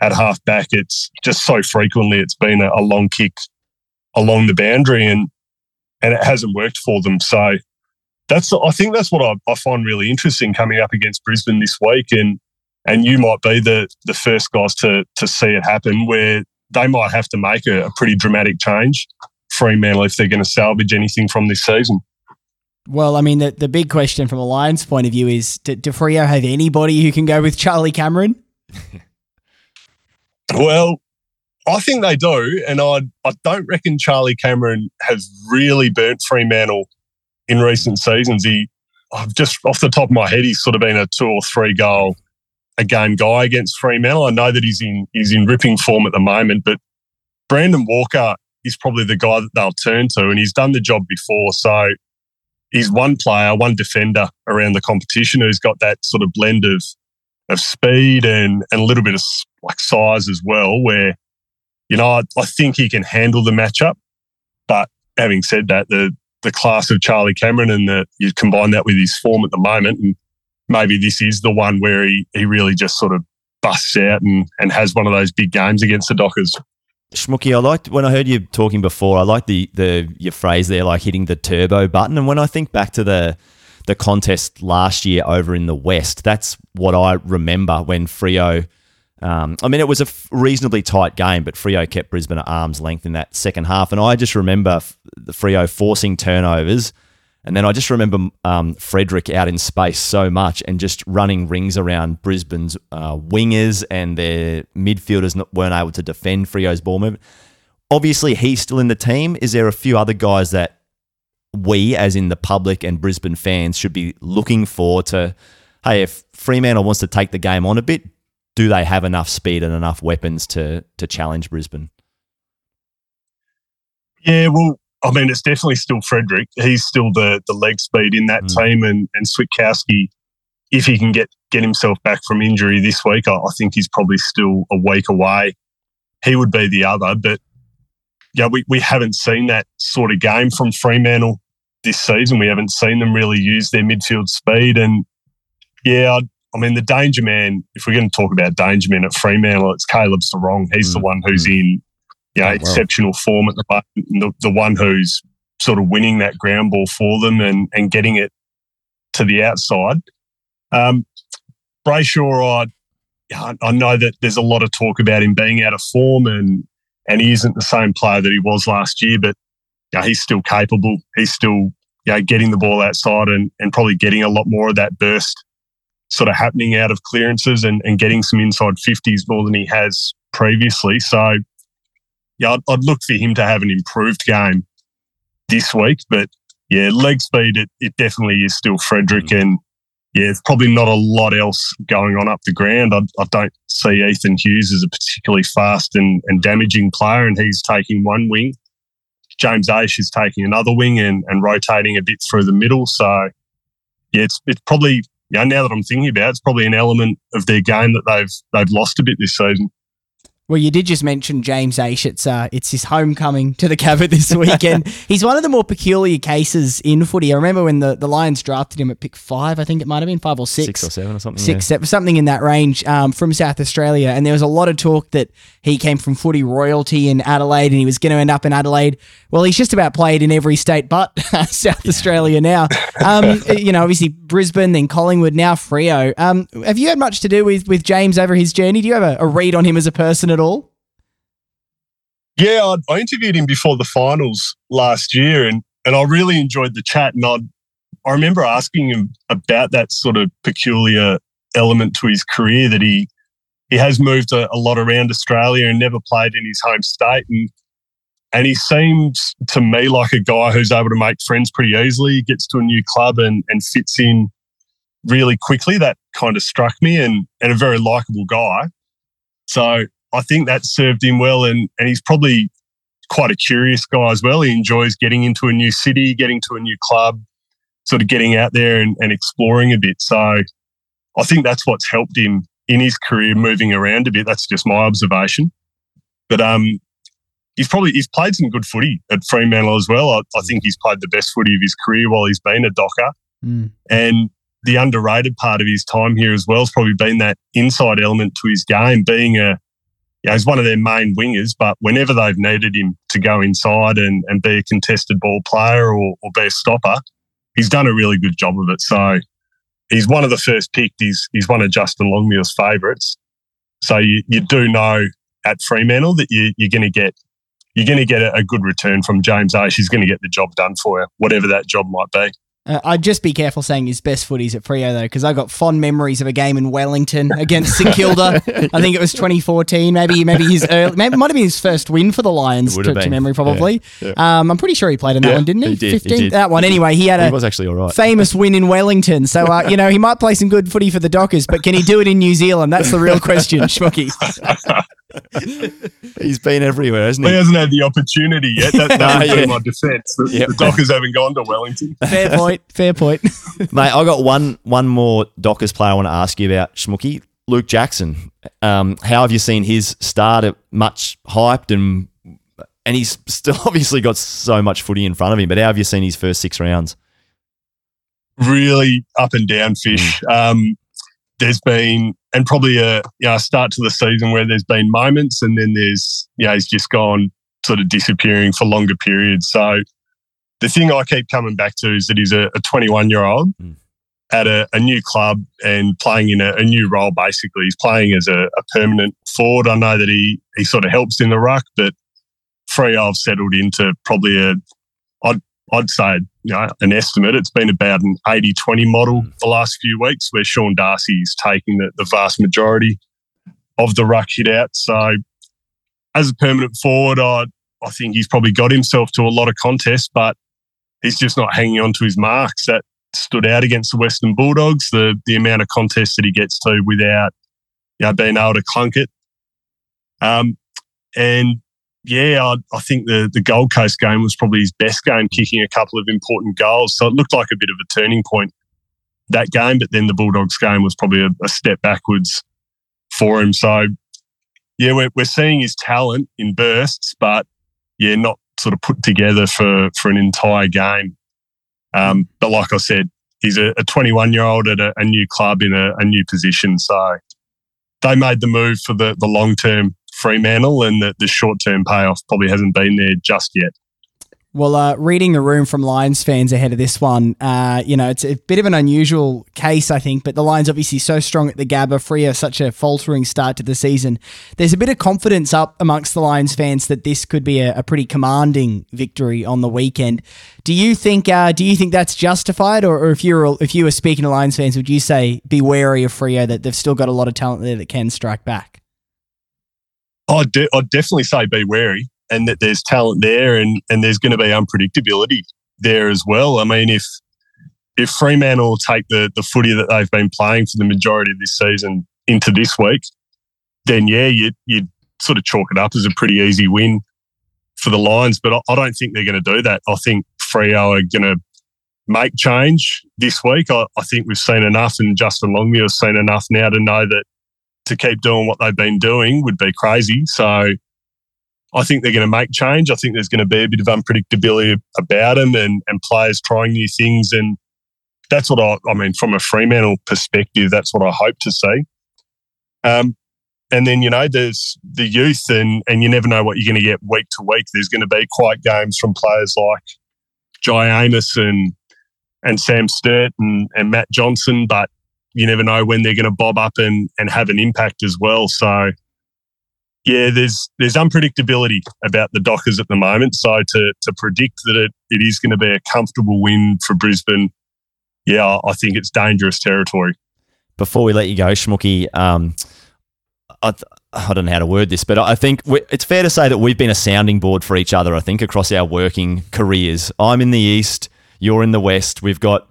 at half back, it's just so frequently it's been a, a long kick along the boundary and and it hasn't worked for them. So that's I think that's what I, I, find really interesting coming up against Brisbane this week, and and you might be the the first guys to to see it happen where they might have to make a, a pretty dramatic change, Fremantle, if they're going to salvage anything from this season.
Well, I mean, the, the big question from a Lions point of view is do, do Freo have anybody who can go with Charlie Cameron?
well, I think they do. And I, I don't reckon Charlie Cameron has really burnt Fremantle in recent seasons. He, I've just off the top of my head, he's sort of been a two or three goal a game guy against Fremantle. I know that he's in he's in ripping form at the moment, but Brandon Walker is probably the guy that they'll turn to, and he's done the job before. So he's one player, one defender around the competition who's got that sort of blend of of speed and and a little bit of like size as well. Where you know I, I think he can handle the matchup, but having said that, the the class of Charlie Cameron and the you combine that with his form at the moment and maybe this is the one where he, he really just sort of busts out and, and has one of those big games against the Dockers.
Schmooky, I liked when I heard you talking before. I liked the the your phrase there, like hitting the turbo button. And when I think back to the the contest last year over in the West, that's what I remember when Freo. Um, I mean, it was a reasonably tight game, but Freo kept Brisbane at arm's length in that second half. And I just remember the Freo forcing turnovers and then I just remember um, Frederick out in space so much and just running rings around Brisbane's uh, wingers and their midfielders weren't able to defend Freo's ball movement. Obviously, he's still in the team. Is there a few other guys that we, as in the public and Brisbane fans, should be looking for to, hey, if Fremantle wants to take the game on a bit, do they have enough speed and enough weapons to to challenge Brisbane?
Yeah, well, I mean, it's definitely still Frederick. He's still the the leg speed in that mm. team, and and Switkowski, if he can get get himself back from injury this week, I, I, think he's probably still a week away. He would be the other, but yeah, we, we haven't seen that sort of game from Fremantle this season. We haven't seen them really use their midfield speed, and yeah, I, I mean the danger man. If we're going to talk about danger man at Fremantle, it's Caleb Serong. He's mm. the one who's mm. in you know, oh, exceptional form at the moment. The, the one who's sort of winning that ground ball for them and, and getting it to the outside. Um, Brayshaw, I, I know that there's a lot of talk about him being out of form and and he isn't the same player that he was last year, but you know, he's still capable. He's still you know, getting the ball outside and, and probably getting a lot more of that burst sort of happening out of clearances and, and getting some inside 50s more than he has previously. So yeah, I'd, I'd, look for him to have an improved game this week. But yeah, leg speed, it, it definitely is still Frederick. Mm. And yeah, it's probably not a lot else going on up the ground. I, I don't see Ethan Hughes as a particularly fast and, and damaging player, and he's taking one wing. James Aish is taking another wing and, and rotating a bit through the middle. So, yeah, it's it's probably yeah. Now that I'm thinking about, it, it's probably an element of their game that they've they've lost a bit this season.
Well, you did just mention James Aish. It's, uh, it's his homecoming to the Gabba this weekend. He's one of the more peculiar cases in footy. I remember when the, the Lions drafted him at pick five, I think it might have been five or six.
Six or seven or something.
Six,
yeah.
seven, something in that range um, from South Australia. And there was a lot of talk that he came from footy royalty in Adelaide and he was going to end up in Adelaide. Well, he's just about played in every state but South Australia now. Um, you know, obviously Brisbane, then Collingwood, now Freo. Um, have you had much to do with, with James over his journey? Do you have a, a read on him as a person at all?
Yeah, I, I interviewed him before the finals last year, and and I really enjoyed the chat. And I I remember asking him about that sort of peculiar element to his career that he he has moved a, a lot around Australia and never played in his home state, and and he seems to me like a guy who's able to make friends pretty easily, gets to a new club and and fits in really quickly. That kind of struck me, and and a very likable guy. So I think that served him well, and and he's probably quite a curious guy as well. He enjoys getting into a new city, getting to a new club, sort of getting out there and, and exploring a bit. So I think that's what's helped him in his career, moving around a bit. That's just my observation. But um, he's probably he's played some good footy at Fremantle as well. I, I think he's played the best footy of his career while he's been a Docker.
Mm.
And the underrated part of his time here as well has probably been that inside element to his game, being a you know, he's one of their main wingers, but whenever they've needed him to go inside and, and be a contested ball player or, or be a stopper, he's done a really good job of it. So he's one of the first picked. He's, he's one of Justin Longmuir's favourites. So you, you do know at Fremantle that you, you're going to get you're going to get a, good return from James Aish. He's going to get the job done for you, whatever that job might be.
Uh, I'd just be careful saying his best footies at Freo though, because I've got fond memories of a game in Wellington against St Kilda. I think it was 2014, maybe maybe his early, maybe might have been his first win for the Lions to, to memory probably.
Yeah,
Um, I'm pretty sure he played in that
Yeah,
one, didn't he?
he did, he
15
did.
that one. Anyway, he had
He
a
was actually all right.
famous win in Wellington, so uh, you know he might play some good footy for the Dockers, but can he do it in New Zealand? That's the real question, Schmucky.
He's been everywhere, hasn't
He
he?
hasn't had the opportunity yet. That, that
No,
would be
yeah.
my defence. The,
Yep.
the Dockers haven't gone to Wellington.
Fair point. Fair point.
Mate, I got one one more Dockers player I want to ask you about, Schmooky. Luke Jackson. Um, how have you seen his start? At much hyped and and he's still obviously got so much footy in front of him. But how have you seen his first six rounds?
really up and down fish. Um, there's been, and probably a you know, start to the season where there's been moments, and then there's, you know, he's just gone sort of disappearing for longer periods. So the thing I keep coming back to is that he's a 21 year old
Mm.
at a, a new club and playing in a, a new role. Basically, he's playing as a, a permanent forward. I know that he he sort of helps in the ruck, but Freo have settled into probably a I'd I'd say you know, an estimate. It's been about an 80 20 model the last few weeks where Sean Darcy's taking the, the vast majority of the ruck hit out. So, as a permanent forward, I, I think he's probably got himself to a lot of contests, but he's just not hanging on to his marks. That stood out against the Western Bulldogs, the, the amount of contests that he gets to without you know, being able to clunk it. Um, and yeah, I, I think the, the Gold Coast game was probably his best game, kicking a couple of important goals. So it looked like a bit of a turning point that game, but then the Bulldogs game was probably a, a step backwards for him. So yeah, we're, we're seeing his talent in bursts, but yeah, not sort of put together for, for an entire game. Um, but like I said, he's a 21 year old at a, a new club in a, a new position. So they made the move for the, the long term Fremantle, and the, the short term payoff probably hasn't been there just yet.
Well, uh, reading the room from Lions fans ahead of this one, uh, you know, it's a bit of an unusual case, I think, but the Lions obviously so strong at the Gabba, Freo such a faltering start to the season. There's a bit of confidence up amongst the Lions fans that this could be a, a pretty commanding victory on the weekend. Do you think? Uh, do you think that's justified, or, or if you were if you were speaking to Lions fans, would you say be wary of Freo that they've still got a lot of talent there that can strike back?
I'd, de- I'd definitely say be wary and that there's talent there and, and there's going to be unpredictability there as well. I mean, if if Fremantle take the, the footy that they've been playing for the majority of this season into this week, then yeah, you'd, you'd sort of chalk it up as a pretty easy win for the Lions. But I, I don't think they're going to do that. I think Freo are going to make change this week. I, I think we've seen enough, and Justin Longmuir has seen enough now to know that to keep doing what they've been doing would be crazy. So I think they're going to make change. I think there's going to be a bit of unpredictability about them and, and players trying new things. And that's what I, I mean, from a Fremantle perspective, that's what I hope to see. Um, and then, you know, there's the youth and, and you never know what you're going to get week to week. There's going to be quite games from players like Jye Amiss and, and Sam Sturt and, and Matt Johnson, but you never know when they're going to bob up and, and have an impact as well. So, yeah, there's there's unpredictability about the Dockers at the moment. So to to predict that it, it is going to be a comfortable win for Brisbane, yeah, I think it's dangerous territory.
Before we let you go, Schmooky, um, I, I don't know how to word this, but I think it's fair to say that we've been a sounding board for each other. I think across our working careers. I'm in the east, you're in the west. We've got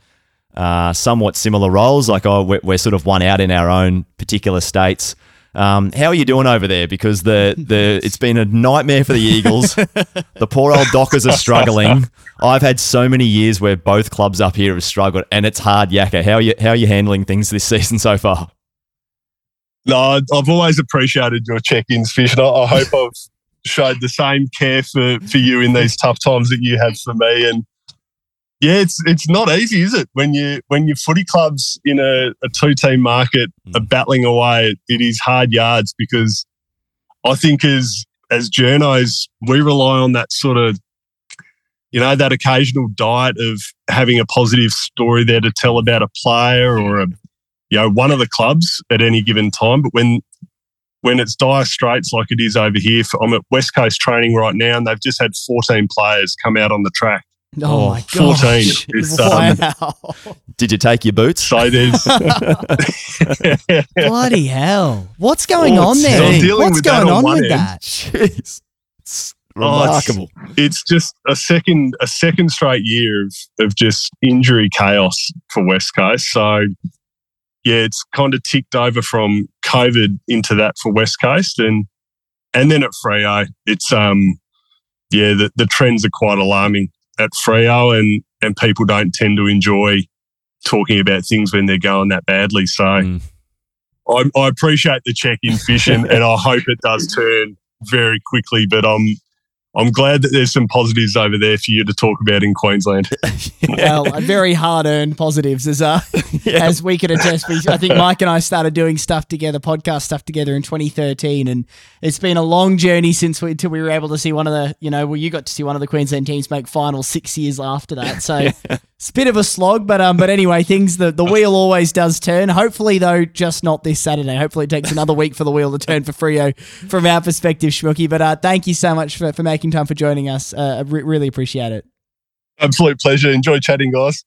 uh, somewhat similar roles. Like oh, we're, we're, sort of one out in our own particular states. Um, how are you doing over there? Because the the it's been a nightmare for the Eagles. the poor old Dockers are struggling. I've had so many years where both clubs up here have struggled, and it's hard yakka. How are you how are you handling things this season so far?
No, I've always appreciated your check-ins, Fish, and I, I hope I've showed the same care for, for you in these tough times that you have for me. And yeah, it's it's not easy, is it? When you when your footy clubs in a, a two team market mm. are battling away, it is hard yards because I think as as journos, we rely on that sort of you know that occasional diet of having a positive story there to tell about a player or a you know one of the clubs at any given time. But when when it's dire straits like it is over here, for, I'm at West Coast training right now, and they've just had 14 players come out on the track
Oh, oh my god! 14. It's, um,
wow. Did you take your boots?
So there's
bloody hell. What's going oh, on there? What's going on, on with end. that?
Jeez. It's remarkable.
Oh, it's, it's, just a second a second straight year of, of just injury chaos for West Coast. So yeah, it's kind of ticked over from COVID into that for West Coast and and then at Freo, it's um yeah, the, the trends are quite alarming at Freo, and and people don't tend to enjoy talking about things when they're going that badly. So mm. I, I, appreciate the check in fishing, and I hope it does turn very quickly. But I'm I'm glad that there's some positives over there for you to talk about in Queensland.
well, very hard earned positives as uh, yeah. as we can attest. I think Mike and I started doing stuff together, podcast stuff together in 2013, and it's been a long journey since we until we were able to see one of the you know well you got to see one of the Queensland teams make finals six years after that. So it's a bit of a slog, but um, but anyway, things the the wheel always does turn. Hopefully, though, just not this Saturday. Hopefully, it takes another week for the wheel to turn for Freo from our perspective, Schmooky. But uh, thank you so much for, for making time for joining us. Uh, re- really appreciate it.
Absolute pleasure. Enjoy chatting, guys.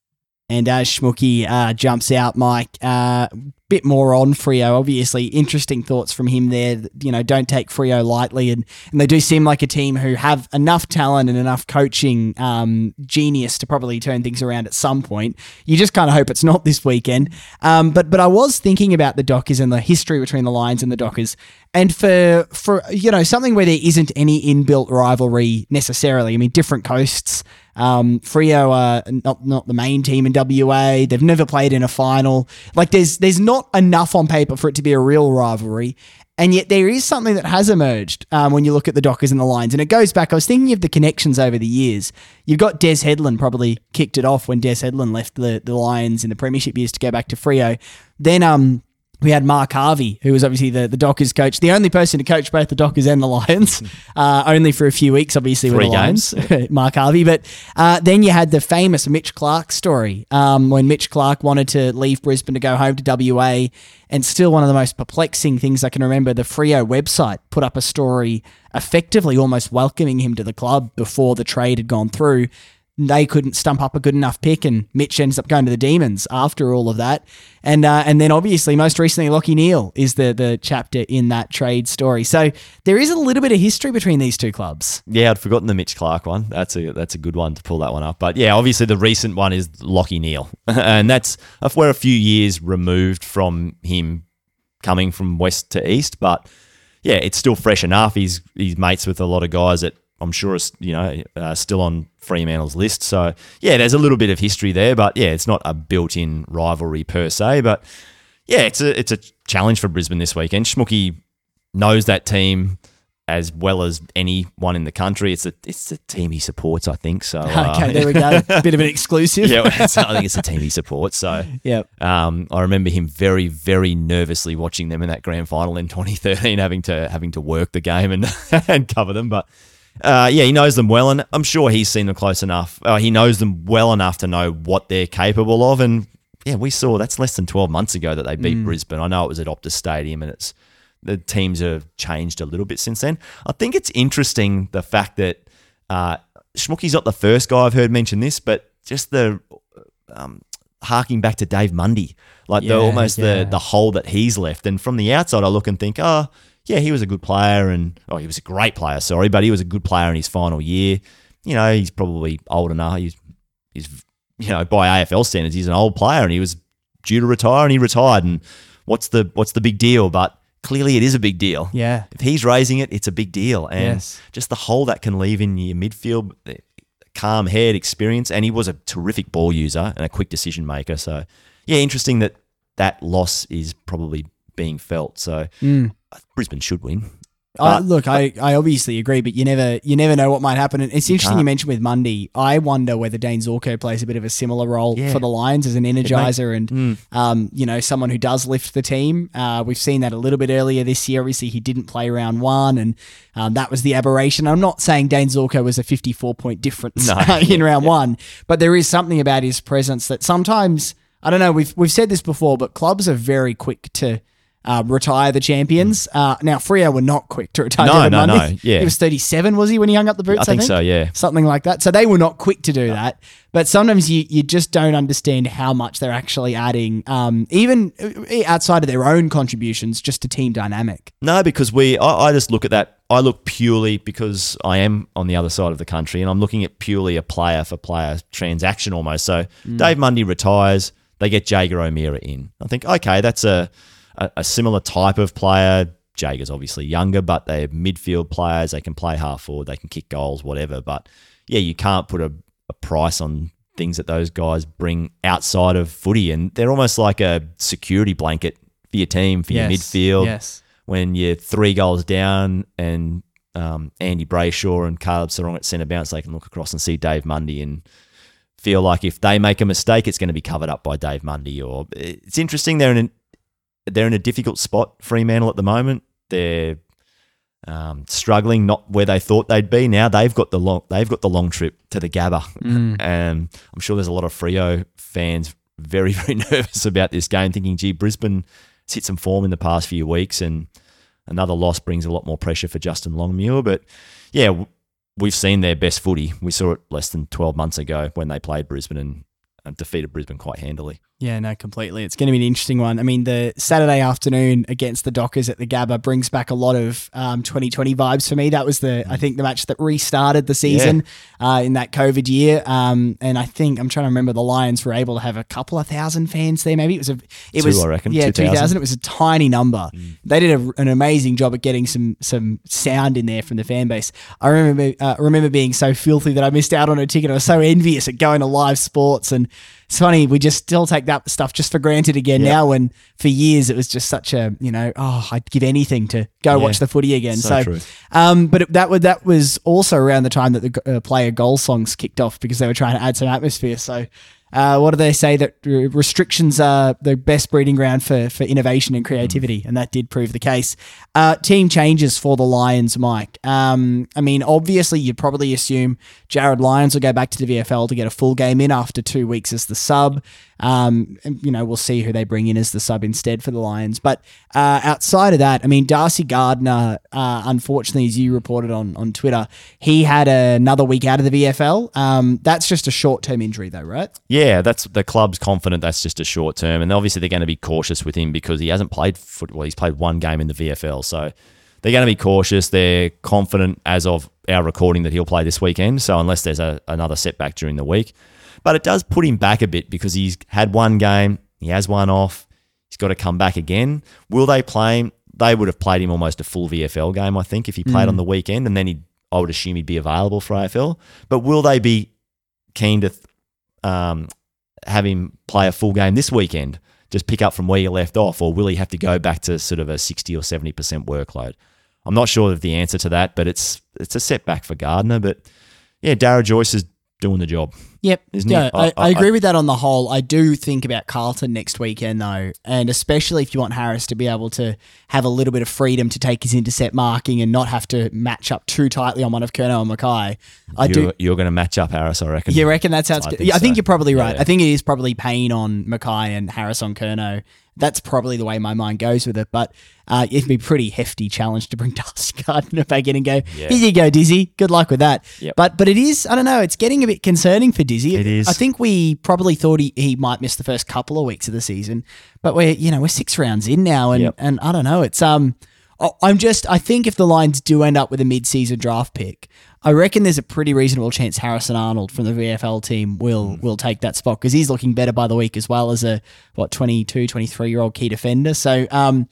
And as Schmooky uh, jumps out, Mike, uh, bit more on Freo. Obviously, interesting thoughts from him there. You know, don't take Freo lightly, and and they do seem like a team who have enough talent and enough coaching um, genius to probably turn things around at some point. You just kind of hope it's not this weekend. Um, but but I was thinking about the Dockers and the history between the Lions and the Dockers, and for for you know something where there isn't any inbuilt rivalry necessarily. I mean, different coasts. Um, Freo are not not the main team in WA. They've never played in a final. Like there's there's not enough on paper for it to be a real rivalry. And yet there is something that has emerged um, when you look at the Dockers and the Lions. And it goes back, I was thinking of the connections over the years. You've got Des Headland probably kicked it off when Des Headland left the, the Lions in the premiership years to go back to Freo. Then um, we had Mark Harvey, who was obviously the, the Dockers coach, the only person to coach both the Dockers and the Lions, uh, only for a few weeks, obviously,
Three
with the
games.
Lions, Mark Harvey. But uh, then you had the famous Mitch Clark story um, when Mitch Clark wanted to leave Brisbane to go home to WA. And still, one of the most perplexing things I can remember the Freo website put up a story effectively almost welcoming him to the club before the trade had gone through they couldn't stump up a good enough pick, and Mitch ends up going to the Demons after all of that. And uh, and then obviously, most recently, Lachie Neale is the the chapter in that trade story. So there is a little bit of history between these two clubs.
Yeah, I'd forgotten the Mitch Clark one. That's a that's a good one to pull that one up. But yeah, obviously the recent one is Lachie Neale, and that's we're a few years removed from him coming from west to east, but yeah, it's still fresh enough. He's he's mates with a lot of guys at I'm sure is you know uh, still on Fremantle's list. So yeah, there's a little bit of history there, but yeah, it's not a built-in rivalry per se. But yeah, it's a it's a challenge for Brisbane this weekend. Schmooky knows that team as well as anyone in the country. It's a it's the team he supports, I think. So uh,
okay, there we go. Bit of an exclusive.
yeah, I think it's the team he supports. So
yeah,
um, I remember him very very nervously watching them in that grand final in 2013, having to having to work the game and and cover them, but. Uh, yeah, he knows them well, and I'm sure he's seen them close enough. Uh, he knows them well enough to know what they're capable of. And yeah, we saw that's less than 12 months ago that they beat
Mm.
Brisbane. I know it was at Optus Stadium, and it's the teams have changed a little bit since then. I think it's interesting the fact that uh, Schmooky's not the first guy I've heard mention this, but just the um, harking back to Dave Mundy, like
Yeah,
the almost
yeah.
the the hole that he's left. And from the outside, I look and think, oh, yeah, he was a good player, and oh, he was a great player. Sorry, but he was a good player in his final year. You know, he's probably old enough. He's he's you know by AFL standards, he's an old player, and he was due to retire, and he retired. And what's the what's the big deal? But clearly, it is a big deal.
yeah,
If he's raising it, it's a big deal. And
Yes.
just the hole that can leave in your midfield, calm head, experience, and he was a terrific ball user and a quick decision maker. So, yeah, interesting that that loss is probably being felt. So,
Mm.
Brisbane should win. But-
look, I, I obviously agree, but you never you never know what might happen. And it's interesting you mentioned with Mundy. I wonder whether Dayne Zorko plays a bit of a similar role
Yeah.
for the Lions as an energizer and
Mm.
um, you know someone who does lift the team. Uh, we've seen that a little bit earlier this year. Obviously, he didn't play round one, and um, that was the aberration. I'm not saying Dayne Zorko was a 54 point difference
No.
in round one, but there is something about his presence that sometimes I don't know. We've we've said this before, but clubs are very quick to. Uh, retire the champions. Uh, now, Freo were not quick to retire.
No,
David
no,
Mundy.
no, yeah.
he was thirty-seven. Was he when he hung up the boots?
I think so, yeah.
something like that. So they were not quick to do that. But sometimes you, you just don't understand how much they're actually adding, um, even uh, outside of their own contributions, just to team dynamic.
No, because we, I, I just look at that. I look purely because I am on the other side of the country, and I'm looking at purely a player for player transaction almost. So Dave Mundy retires, they get Jaeger O'Meara in. I think okay, that's a, a a similar type of player. Jaeger's obviously younger, but they're midfield players. They can play half forward, they can kick goals, whatever. But yeah, you can't put a, a price on things that those guys bring outside of footy, and they're almost like a security blanket for your team, for your midfield
Yes.
when you're three goals down and um, Andy Brayshaw and Caleb Serong at centre bounce, they can look across and see Dave Mundy and feel like if they make a mistake, it's going to be covered up by Dave Mundy. Or it's interesting they're in they're in a difficult spot. Fremantle at the moment, they're um, struggling, not where they thought they'd be. Now they've got the long they've got the long trip to the Gabba,
Mm.
and I'm sure there's a lot of Freo fans very very nervous about this game, thinking, "Gee, Brisbane." hit some form in the past few weeks, and another loss brings a lot more pressure for Justin Longmuir. But yeah, we've seen their best footy. We saw it less than 12 months ago when they played Brisbane and, and defeated Brisbane quite handily.
Yeah, no, completely. It's going to be an interesting one. I mean, the Saturday afternoon against the Dockers at the Gabba brings back a lot of um, 2020 vibes for me. That was the, I think, the match that restarted the season uh, in that COVID year. Um, and I think I'm trying to remember the Lions were able to have a couple of thousand fans there. Maybe it was a, it
Two,
was
I reckon.
yeah,
2,000.
2,000. It was a tiny number. They did a, an amazing job at getting some some sound in there from the fan base. I remember uh, remember being so filthy that I missed out on a ticket. I was so envious at going to live sports and. It's funny, we just still take that stuff just for granted again
Yeah.
now. When for years it was just such a, you know, oh, I'd give anything to go
Yeah.
watch the footy again.
So
So,
true.
um, but it, that was that was also around the time that the uh, player goal songs kicked off because they were trying to add some atmosphere. So, uh, what do they say that restrictions are the best breeding ground for for innovation and creativity, and that did prove the case. Uh, team changes for the Lions, Mike. Um, I mean, obviously, you'd probably assume Jarryd Lyons will go back to the VFL to get a full game in after two weeks as the sub. Um, you know, we'll see who they bring in as the sub instead for the Lions. But uh, outside of that, I mean, Darcy Gardner, uh, unfortunately, as you reported on on Twitter, he had another week out of the VFL. Um, that's just a short term injury, though, right?
Yeah, that's the club's confident that's just a short term, and obviously they're going to be cautious with him because he hasn't played football. He's played one game in the VFL, so they're going to be cautious. They're confident as of our recording that he'll play this weekend. So unless there's a, another setback during the week, but it does put him back a bit because he's had one game, he has one off, he's got to come back again. Will they play him? They would have played him almost a full VFL game, I think, if he played on the weekend, and then he'd I would assume he'd be available for AFL. But will they be keen to um, have him play a full game this weekend? Just pick up from where you left off, or will he have to go back to sort of a sixty or seventy percent workload? I'm not sure of the answer to that, but it's it's a setback for Gardner. But yeah, Darragh Joyce is doing the job.
Yep.
Isn't
yeah? I,
I-
I, agree with that on the whole. I do think about Carlton next weekend though, and especially if you want Harris to be able to have a little bit of freedom to take his intercept marking and not have to match up too tightly on one of Curnow and McKay. I
you're,
do.
You're going to match up Harris, I reckon.
You reckon that's how it's?
I
go-
think
yeah, I think
so.
you're probably right.
Yeah.
I think it is probably Payne on McKay and Harris on Curnow. That's probably the way my mind goes with it. But uh, it'd be a pretty hefty challenge to bring Darcy Gardner back in and go,
Yeah.
here you go, Dizzy. Good luck with that.
Yep.
But but it is, I don't know, it's getting a bit concerning for Dizzy.
It is.
I think we probably thought he, he might miss the first couple of weeks of the season. But we're, you know, we're six rounds in now and,
Yep.
and I don't know. It's um I'm just I think if the Lions do end up with a mid-season draft pick, I reckon there's a pretty reasonable chance Harrison Arnold from the VFL team will will take that spot because he's looking better by the week as well as a what 22, 23 year old key defender. So um,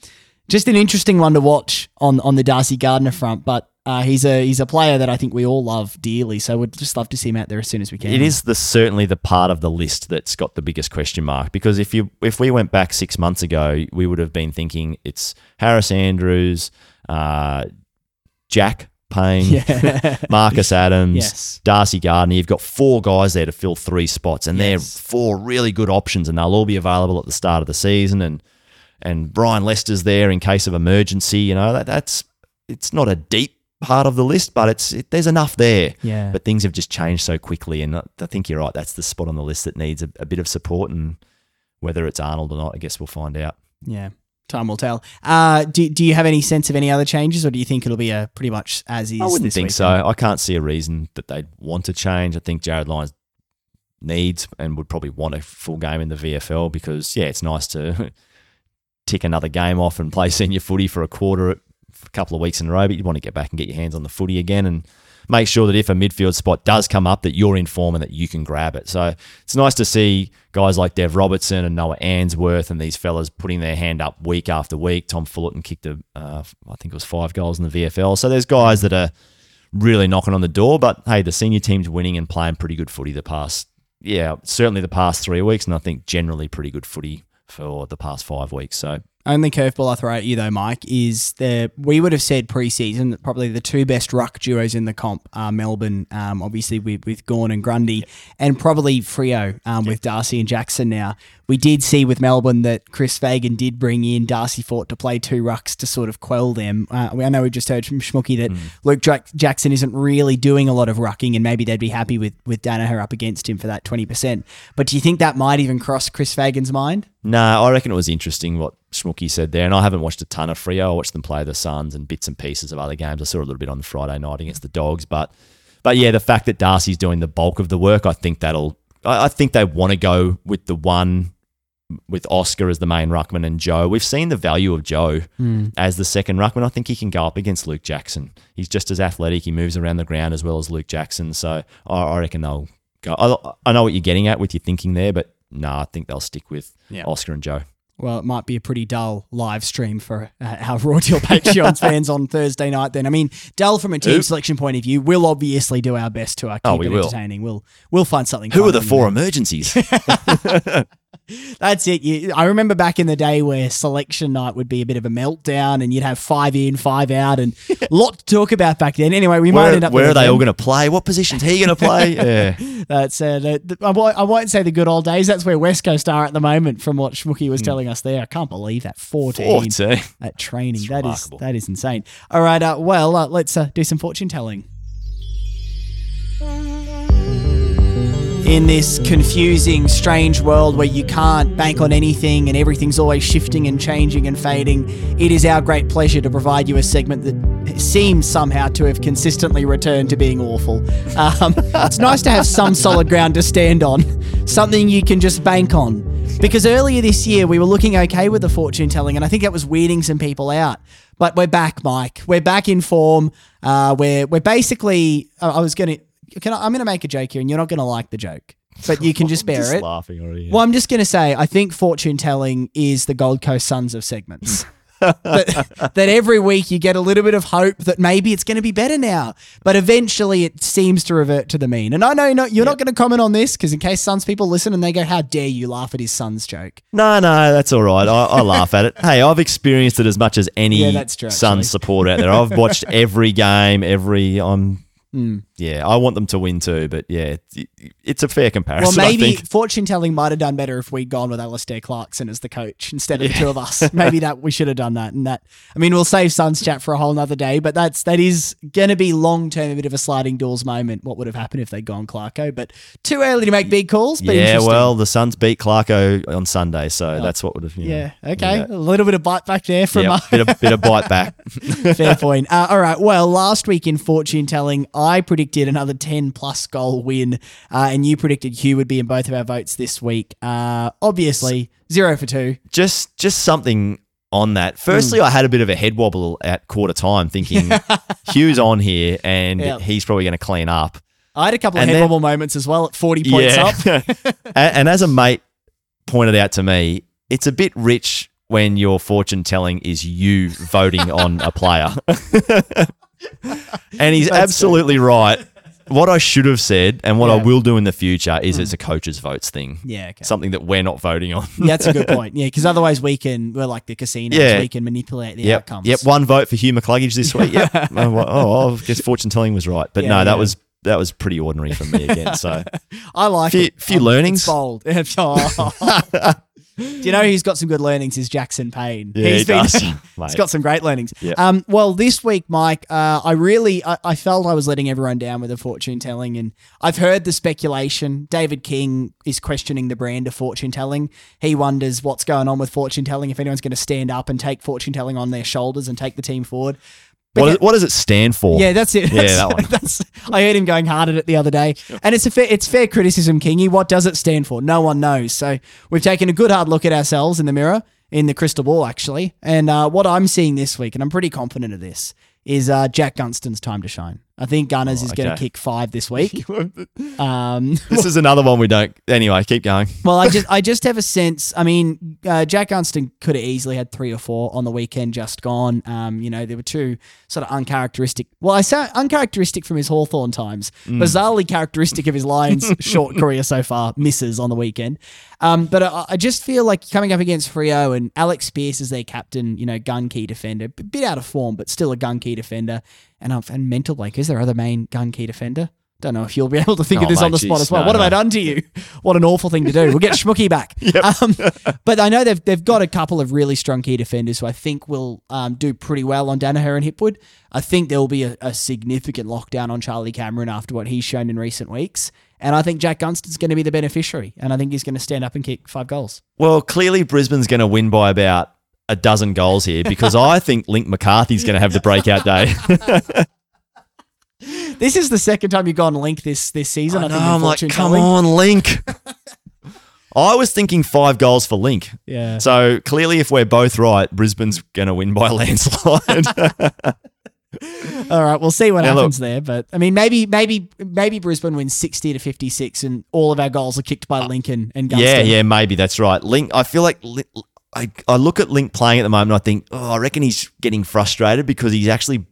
just an interesting one to watch on on the Darcy Gardner front, but. Uh, he's a he's a player that I think we all love dearly, so we'd just love to see him out there as soon as we can.
It is the certainly the part of the list that's got the biggest question mark because if you if we went back six months ago, we would have been thinking it's Harris Andrews, uh, Jack Payne,
Yeah.
Marcus Adams,
Yes.
Darcy Gardner. You've got four guys there to fill three spots, and they're four really good options, and they'll all be available at the start of the season. And and Ryan Lester's there in case of emergency. You know that that's it's not a deep part of the list, but it's it, there's enough there.
Yeah.
But things have just changed so quickly, and I I think you're right. That's the spot on the list that needs a, a bit of support, and whether it's Arnold or not, I guess we'll find out.
Yeah, time will tell. Uh, do, do you have any sense of any other changes, or do you think it'll be a pretty much as is?
I wouldn't think
weekend?
so. I can't see a reason that they'd want to change. I think Jarryd Lyons needs and would probably want a full game in the VFL because yeah, it's nice to tick another game off and play senior footy for a quarter, a couple of weeks in a row. But you want to get back and get your hands on the footy again and make sure that if a midfield spot does come up, that you're in form and that you can grab it. So it's nice to see guys like Dev Robertson and Noah Answerth and these fellas putting their hand up week after week. Tom Fullerton kicked a, uh, I think it was five goals in the VFL. So there's guys that are really knocking on the door. But hey, the senior team's winning and playing pretty good footy the past, yeah, certainly the past three weeks, and I think generally pretty good footy for the past five weeks. So
Only curveball I throw at you though, Mike, is the we would have said preseason that probably the two best ruck duos in the comp are Melbourne, um, obviously with, with Gawn and Grundy, and probably Freo um, with Darcy and Jackson now. We did see with Melbourne that Chris Fagan did bring in Darcy Fort to play two rucks to sort of quell them. Uh, I know we just heard from Schmooky that Luke Jack- Jackson isn't really doing a lot of rucking, and maybe they'd be happy with with Daniher up against him for that twenty percent. But do you think that might even cross Chris Fagan's mind?
No, I reckon it was interesting what Schmooky said there, and I haven't watched a ton of Freo. I watched them play the Suns and bits and pieces of other games. I saw a little bit on the Friday night against the Dogs, but but yeah, the fact that Darcy's doing the bulk of the work, I think that'll. I, I think they want to go with the one with Oscar as the main ruckman and Joe. We've seen the value of Joe hmm. as the second ruckman. I think he can go up against Luke Jackson. He's just as athletic. He moves around the ground as well as Luke Jackson. So I, I reckon they'll go. I, I know what you're getting at with your thinking there, but no, I think they'll stick with
Yeah.
Oscar and Joe.
Well, it might be a pretty dull live stream for uh, our Raw Deal Patreons fans on Thursday night. Then, I mean, dull from a team
Who?
selection point of view. We'll obviously do our best to uh, keep
Oh, we
it
will.
entertaining. We'll we'll find something.
Who are the four
there.
emergencies?
That's it. You, I remember back in the day where selection night would be a bit of a meltdown, and you'd have five in, five out, and a lot to talk about back then. Anyway, we might end up.
where are they all going to play? What position's he going to play? Yeah.
That's uh, the, the, I, won't, I won't say the good old days. That's where West Coast are at the moment, from what Schmooky was telling us there. I can't believe that fourteen.
14.
at training.
It's
That is that is insane. All right, uh, well, uh, let's uh, do some fortune telling. In this confusing, strange world where you can't bank on anything and everything's always shifting and changing and fading, it is our great pleasure to provide you a segment that seems somehow to have consistently returned to being awful. Um, it's nice to have some solid ground to stand on, something you can just bank on. Because earlier this year we were looking okay with the fortune telling, and I think that was weirding some people out. But we're back, Mike. We're back in form. Uh, we're we're basically. I was gonna. Can I, I'm gonna make a joke here, and you're not gonna like the joke, but you can just bear
Just
it.
laughing already.
Well, I'm just gonna say I think fortune telling is the Gold Coast Suns of segments. that, that every week you get a little bit of hope that maybe it's going to be better now. But eventually it seems to revert to the mean. And I know you're not, you're not going to comment on this because in case Suns people listen and they go, how dare you laugh at his Suns joke.
No, no, that's all right. I, I laugh at it. Hey, I've experienced it as much as any
Yeah, true,
Suns supporter out there. I've watched every game, every. I'm.
Mm.
Yeah, I want them to win too, but yeah, it's a fair comparison.
Well,
I
maybe
think.
fortune telling might have done better if we'd gone with Alastair Clarkson as the coach instead of the two of us. maybe that we should have done that. And that, I mean, we'll save Suns chat for a whole nother day, but that's that is going to be long term a bit of a sliding doors moment. What would have happened if they'd gone Clarko? But too early to make big calls. But
Yeah, well, the Suns beat Clarko on Sunday, so that's what would have. You know,
yeah, okay, a little bit of bite back there from
yeah,
uh,
bit of bit of bite back.
Fair point. Uh, all right. Well, last week in fortune telling, I predicted another 10 plus goal win, uh, and you predicted Hugh would be in both of our votes this week. Uh, obviously, zero for two.
just just something on that. Firstly,
Hmm.
I had a bit of a head wobble at quarter time, thinking Hugh's on here and
Yeah.
he's probably going to clean up.
I had a couple of
And
head
then-
wobble moments as well at 40 points up.
and, and as a mate pointed out to me, it's a bit rich when your fortune telling is you voting on a player. and he's
That's
absolutely right. What I should have said and what
Yeah.
I will do in the future is it's a coach's votes thing.
Yeah, okay.
Something that we're not voting on.
Yeah, that's a good point. Yeah, because otherwise we can, we're like the casinos,
Yeah.
we can manipulate the
Yep.
outcomes.
Yep. One vote for Hugh McCluggage this week. Yep. oh, oh, I guess fortune telling was right, but
Yeah,
no, that was that was pretty ordinary for me again. So
I like
Few-
it.
few
Um,
learnings.
It's bold. Do you know who's got some good learnings? Is Jackson Payne.
Yeah, he does,
he's got some great learnings. Um, well, this week, Mike, uh, I really I, I felt I was letting everyone down with the fortune telling, and I've heard the speculation. David King is questioning the brand of fortune telling. He wonders what's going on with fortune telling. If anyone's going to stand up and take fortune telling on their shoulders and take the team forward.
What, is- what does it stand for?
Yeah, that's it.
Yeah,
That's,
that one.
That's, I heard him going hard at it the other day, and it's a fair, it's fair criticism, Kingy. What does it stand for? No one knows. So we've taken a good hard look at ourselves in the mirror, in the crystal ball, actually. And uh, what I'm seeing this week, and I'm pretty confident of this, is uh, Jack Gunston's time to shine. I think Gunners is going to kick five this week. Um,
this is another one we don't. Anyway, keep going.
well, I just I just have a sense. I mean, uh, Jack Gunston could have easily had three or four on the weekend just gone. Um, you know, there were two sort of uncharacteristic. Well, I say uncharacteristic from his Hawthorn times, bizarrely characteristic of his Lions short career so far. Misses on the weekend. Um, but I, I just feel like coming up against Freo and Alex Pearce as their captain, you know, gun key defender, a bit out of form, but still a gun key defender. And um, and mental Blake is their other main gun key defender. Don't know if you'll be able to think of
Oh,
this on
mate,
the spot as well.
no,
what have I done to you? What an awful thing to do. We'll get Schmooky back. Um, but I know they've they've got a couple of really strong key defenders who I think will um, do pretty well on Daniher and Hipwood. I think there will be a, a significant lockdown on Charlie Cameron after what he's shown in recent weeks. And I think Jack Gunston's going to be the beneficiary. And I think he's going to stand up and kick five goals.
Well, clearly Brisbane's going to win by about a dozen goals here because I think Link McCarthy's going to have the breakout day.
This is the second time you've gone link this this season. I,
I know,
think.
I'm like, come on, Link. I was thinking five goals for Link.
Yeah.
So clearly, if we're both right, Brisbane's going to win by a landslide.
All right, we'll see what
Now,
happens there. But I mean, maybe, maybe, maybe Brisbane wins sixty to fifty-six, and all of our goals are kicked by uh, Lincoln and Gunston.
yeah, yeah, maybe that's right. Link, I feel like I, I look at Link playing at the moment. I think, oh, I reckon he's getting frustrated because he's actually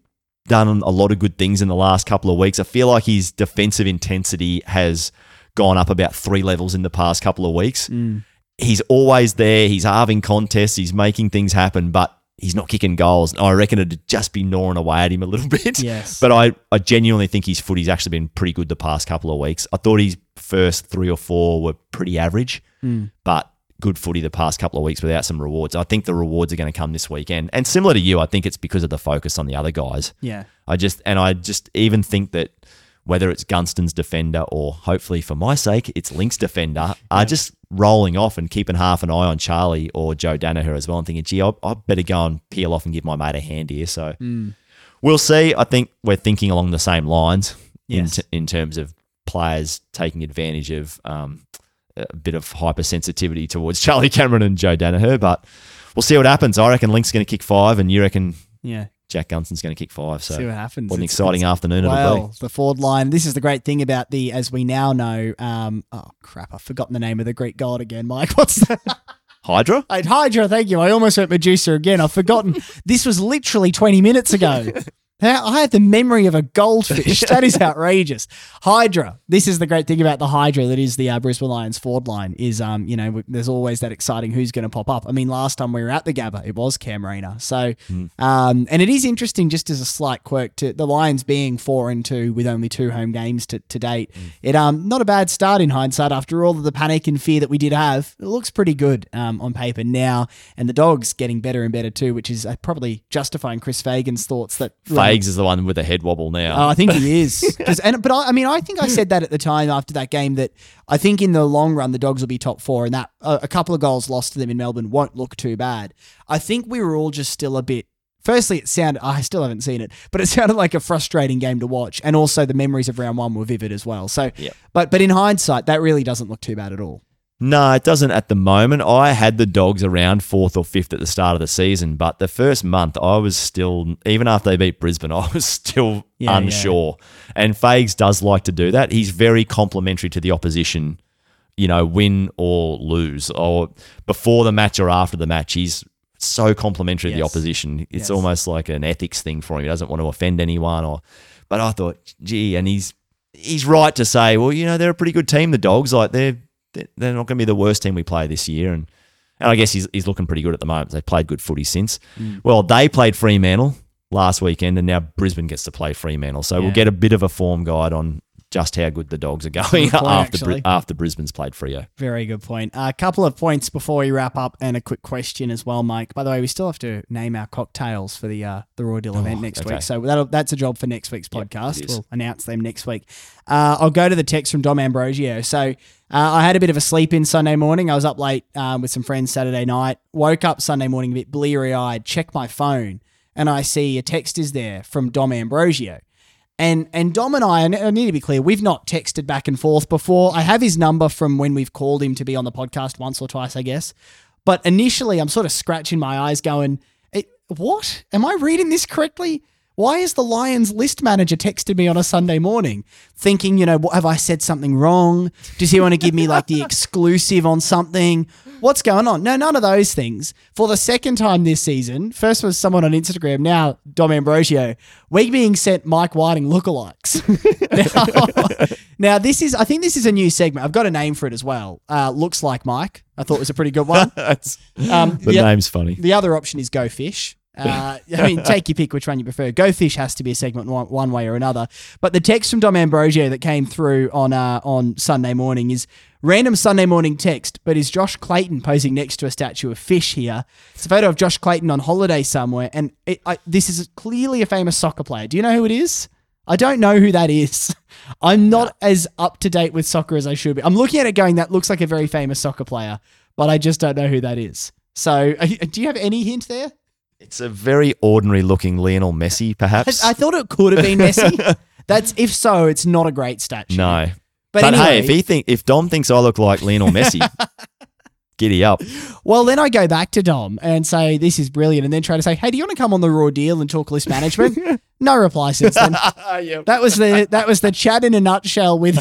done a lot of good things in the last couple of weeks. I feel like his defensive intensity has gone up about three levels in the past couple of weeks.
Mm.
He's always there. He's halving contests. He's making things happen, but he's not kicking goals. I reckon it'd just be gnawing away at him a little bit.
Yes.
But I, I genuinely think his footy's actually been pretty good the past couple of weeks. I thought his first three or four were pretty average,
Mm.
but good footy the past couple of weeks without some rewards. I think the rewards are going to come this weekend. And similar to you, I think it's because of the focus on the other guys.
Yeah.
I just and I just even think that whether it's Gunston's defender or hopefully for my sake it's Link's defender are just rolling off and keeping half an eye on Charlie or Joe Daniher as well and thinking, gee, I, I better go and peel off and give my mate a hand here. So
Mm.
we'll see. I think we're thinking along the same lines
Yes.
in, t- in terms of players taking advantage of um, a bit of hypersensitivity towards Charlie Cameron and Joe Daniher, but we'll see what happens. I reckon Link's going to kick five, and you reckon
Yeah.
Jack Gunston's going to kick five. So
See what happens.
what an
It's-
exciting
it's-
afternoon it'll be.
the Ford line. This is the great thing about the, as we now know. Um, oh crap! I've forgotten the name of the Greek god again. Mike, what's that?
Hydra?
I'd Hydra, thank you. I almost went Medusa again. I've forgotten. this was literally 20 minutes ago. I have the memory of a goldfish. That is outrageous. Hydra. This is the great thing about the Hydra that is the uh, Brisbane Lions forward line is, um, you know, there's always that exciting who's going to pop up. I mean, last time we were at the Gabba, it was Cam Rayner. So, um, and it is interesting just as a slight quirk to the Lions being four and two with only two home games to, to date. It, um, not a bad start in hindsight after all of the panic and fear that we did have. It looks pretty good, um, on paper now. And the dogs getting better and better too, which is uh, probably justifying Chris Fagan's thoughts that
Fags is the one with the head wobble now.
Oh, I think he is. and but I, I mean, I think I said that at the time after that game that I think in the long run the Dogs will be top four, and that uh, a couple of goals lost to them in Melbourne won't look too bad. I think we were all just still a bit. Firstly, it sounded. I still haven't seen it, but it sounded like a frustrating game to watch, and also the memories of round one were vivid as well. So,
Yep.
but but in hindsight, that really doesn't look too bad at all.
No, it doesn't at the moment. I had the dogs around fourth or fifth at the start of the season, but the first month I was still, even after they beat Brisbane, I was still
Yeah,
unsure. And Fags does like to do that. He's very complimentary to the opposition, you know, win or lose, or before the match or after the match. He's so complimentary to the opposition. It's
Yes.
almost like an ethics thing for him. He doesn't want to offend anyone. Or, but I thought, gee, and he's he's right to say, well, you know, they're a pretty good team. The dogs, like they're they're they're not going to be the worst team we play this year, and and I guess he's he's looking pretty good at the moment. They've played good footy since.
Mm.
Well, they played Fremantle last weekend, and now Brisbane gets to play Fremantle. So
Yeah.
we'll get a bit of a form guide on just how good the dogs are going
point,
after Bri- after Brisbane's played Freo.
Very good point. A couple of points before we wrap up, and a quick question as well, Mike. By the way, we still have to name our cocktails for the uh, the Raw Deal event next
okay.
week, so that'll, that's a job for next week's podcast.
is.
we'll announce them next week. Uh, I'll go to the text from Dom Ambrogio. So uh, I had a bit of a sleep in Sunday morning. I was up late um, with some friends Saturday night. Woke up Sunday morning a bit bleary eyed. Check my phone, and I see a text is there from Dom Ambrogio. And and Dom and I, and I need to be clear, we've not texted back and forth before. I have his number from when we've called him to be on the podcast once or twice, I guess. But initially, I'm sort of scratching my eyes, going, "Eh, "What? Am I reading this correctly? Why is the Lions list manager texted me on a Sunday morning, thinking, you know, what, have I said something wrong? Does he want to give me like the exclusive on something? What's going on? No, none of those things. For the second time this season, first was someone on Instagram, now Dom Ambrogio. We're being sent Mike Whiting lookalikes. now, now, this is, I think this is a new segment. I've got a name for it as well. Uh, looks like Mike. I thought it was a pretty good one.
That's,
Um,
the
yeah.
name's funny.
The other option is Go Fish. Uh, I mean, take your pick which one you prefer. Go Fish has to be a segment one, one way or another. But the text from Dom Ambrogio that came through on uh, on Sunday morning is random Sunday morning text, but is Josh Clayton posing next to a statue of fish here? It's a photo of Josh Clayton on holiday somewhere, and it, I, this is clearly a famous soccer player. Do you know who it is? I don't know who that is. I'm not as up to date with soccer as I should be. I'm looking at it going, that looks like a very famous soccer player, but I just don't know who that is. So, do you have any hint there?
It's a very ordinary looking Lionel Messi, perhaps.
I, I thought it could have been Messi. That's if so, it's not a great statue.
no,
but,
but,
anyway,
hey, if he think if Dom thinks I look like Lionel Messi, giddy up.
well, then I go back to Dom and say this is brilliant, and then try to say, hey, do you want to come on the raw deal and talk list management? no reply since then. That was the that was the chat in a nutshell. With